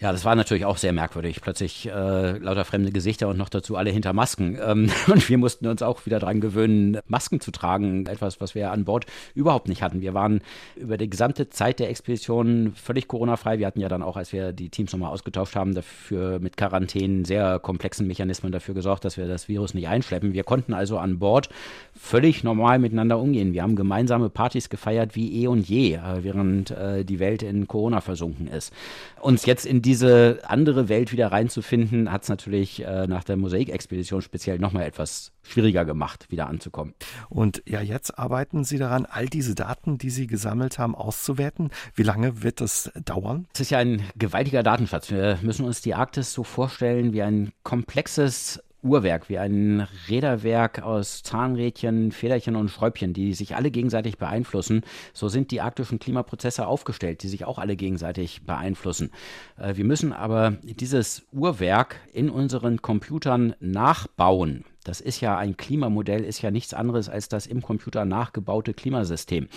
Ja, das war natürlich auch sehr merkwürdig. Plötzlich äh, lauter fremde Gesichter und noch dazu alle hinter Masken. Ähm, [LAUGHS] und wir mussten uns auch wieder daran gewöhnen, Masken zu tragen. Etwas, was wir an Bord überhaupt nicht hatten. Wir waren über die gesamte Zeit der Expedition völlig Corona-frei. Wir hatten ja dann auch, als wir die Teams nochmal ausgetauscht haben, dafür mit Quarantänen sehr komplexen Mechanismen dafür gesorgt, dass wir das Virus nicht einschleppen. Wir konnten also an Bord völlig normal miteinander umgehen. Wir haben gemeinsame Partys gefeiert wie eh und je, äh, während äh, die Welt in Corona versunken ist. Uns jetzt in diese andere Welt wieder reinzufinden, hat es natürlich äh, nach der Mosaikexpedition speziell nochmal etwas schwieriger gemacht, wieder anzukommen. Und ja, jetzt arbeiten Sie daran, all diese Daten, die Sie gesammelt haben, auszuwerten. Wie lange wird das dauern? Es ist ja ein gewaltiger Datenschatz. Wir müssen uns die Arktis so vorstellen wie ein komplexes Uhrwerk, wie ein Räderwerk aus Zahnrädchen, Federchen und Schräubchen, die sich alle gegenseitig beeinflussen. So sind die arktischen Klimaprozesse aufgestellt, die sich auch alle gegenseitig beeinflussen. Äh, wir müssen aber dieses Uhrwerk in unseren Computern nachbauen. Das ist ja ein Klimamodell, ist ja nichts anderes als das im Computer nachgebaute Klimasystem.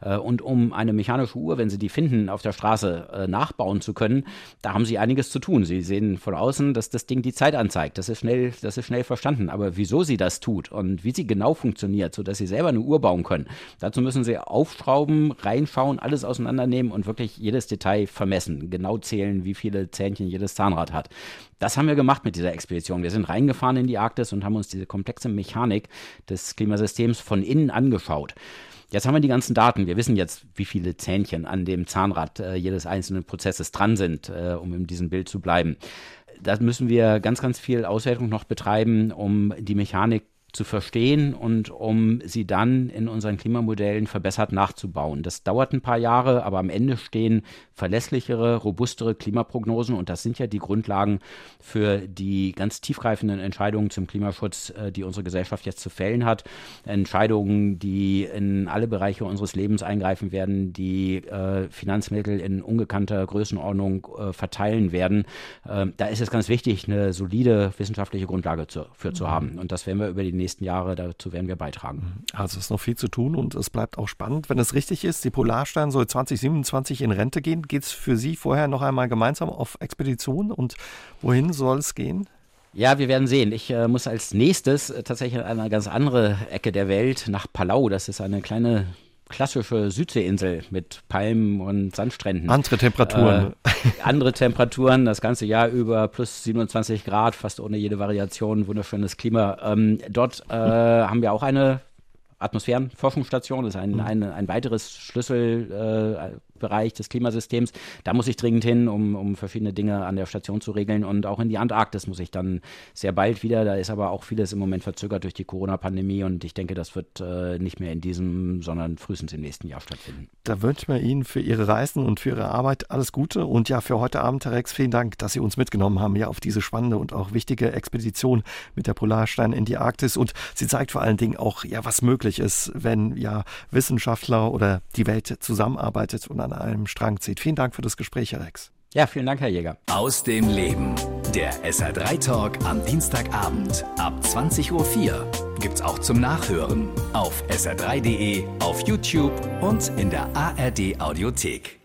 Äh, und um eine mechanische Uhr, wenn Sie die finden, auf der Straße äh, nachbauen zu können, da haben Sie einiges zu tun. Sie sehen von außen, dass das Ding die Zeit anzeigt. Das ist schnell, das ist schnell verstanden. Aber wieso sie das tut und wie sie genau funktioniert, sodass Sie selber eine Uhr bauen können, dazu müssen Sie aufschrauben, reinschauen, alles auseinandernehmen und wirklich jedes Detail vermessen. Genau zählen, wie viele Zähnchen jedes Zahnrad hat. Das haben wir gemacht mit dieser Expedition. Wir sind reingefahren in die Arktis und haben uns diese komplexe Mechanik des Klimasystems von innen angeschaut. Jetzt haben wir die ganzen Daten. Wir wissen jetzt, wie viele Zähnchen an dem Zahnrad äh, jedes einzelnen Prozesses dran sind, äh, um in diesem Bild zu bleiben. Da müssen wir ganz, ganz viel Auswertung noch betreiben, um die Mechanik zu verstehen und um sie dann in unseren Klimamodellen verbessert nachzubauen. Das dauert ein paar Jahre, aber am Ende stehen verlässlichere, robustere Klimaprognosen und das sind ja die Grundlagen für die ganz tiefgreifenden Entscheidungen zum Klimaschutz, äh, die unsere Gesellschaft jetzt zu fällen hat. Entscheidungen, die in alle Bereiche unseres Lebens eingreifen werden, die äh, Finanzmittel in ungekannter Größenordnung äh, verteilen werden. Da ist es ganz wichtig, eine solide wissenschaftliche Grundlage zu, für zu haben. Und das werden wir über die nächsten Jahre, dazu werden wir beitragen. Also es ist noch viel zu tun und es bleibt auch spannend. Wenn es richtig ist, die Polarstern soll 2027 in Rente gehen. Geht es für Sie vorher noch einmal gemeinsam auf Expedition und wohin soll es gehen? Ja, wir werden sehen. Ich äh, muss als nächstes äh, tatsächlich an eine ganz andere Ecke der Welt, nach Palau. Das ist eine kleine klassische Südseeinsel mit Palmen und Sandstränden. Andere Temperaturen. Äh, andere Temperaturen, das ganze Jahr über plus 27 Grad, fast ohne jede Variation, wunderschönes Klima. Ähm, dort äh, [LAUGHS] haben wir auch eine Atmosphärenforschungsstation, das ist ein, mhm. ein, ein weiteres Schlüssel, äh, Bereich des Klimasystems. Da muss ich dringend hin, um, um verschiedene Dinge an der Station zu regeln. Und auch in die Antarktis muss ich dann sehr bald wieder. Da ist aber auch vieles im Moment verzögert durch die Corona-Pandemie. Und ich denke, das wird äh, nicht mehr in diesem, sondern frühestens im nächsten Jahr stattfinden. Da wünschen wir Ihnen für Ihre Reisen und für Ihre Arbeit alles Gute. Und ja, für heute Abend, Herr Rex, vielen Dank, dass Sie uns mitgenommen haben ja, auf diese spannende und auch wichtige Expedition mit der Polarstein in die Arktis. Und sie zeigt vor allen Dingen auch, ja, was möglich ist, wenn ja Wissenschaftler oder die Welt zusammenarbeitet und an an einem Strang zieht. Vielen Dank für das Gespräch, Herr Rex. Ja, vielen Dank, Herr Jäger. Aus dem Leben. Der SR3 Talk am Dienstagabend ab 20.04 Uhr gibt's auch zum Nachhören auf sr3.de, auf YouTube und in der ARD Audiothek.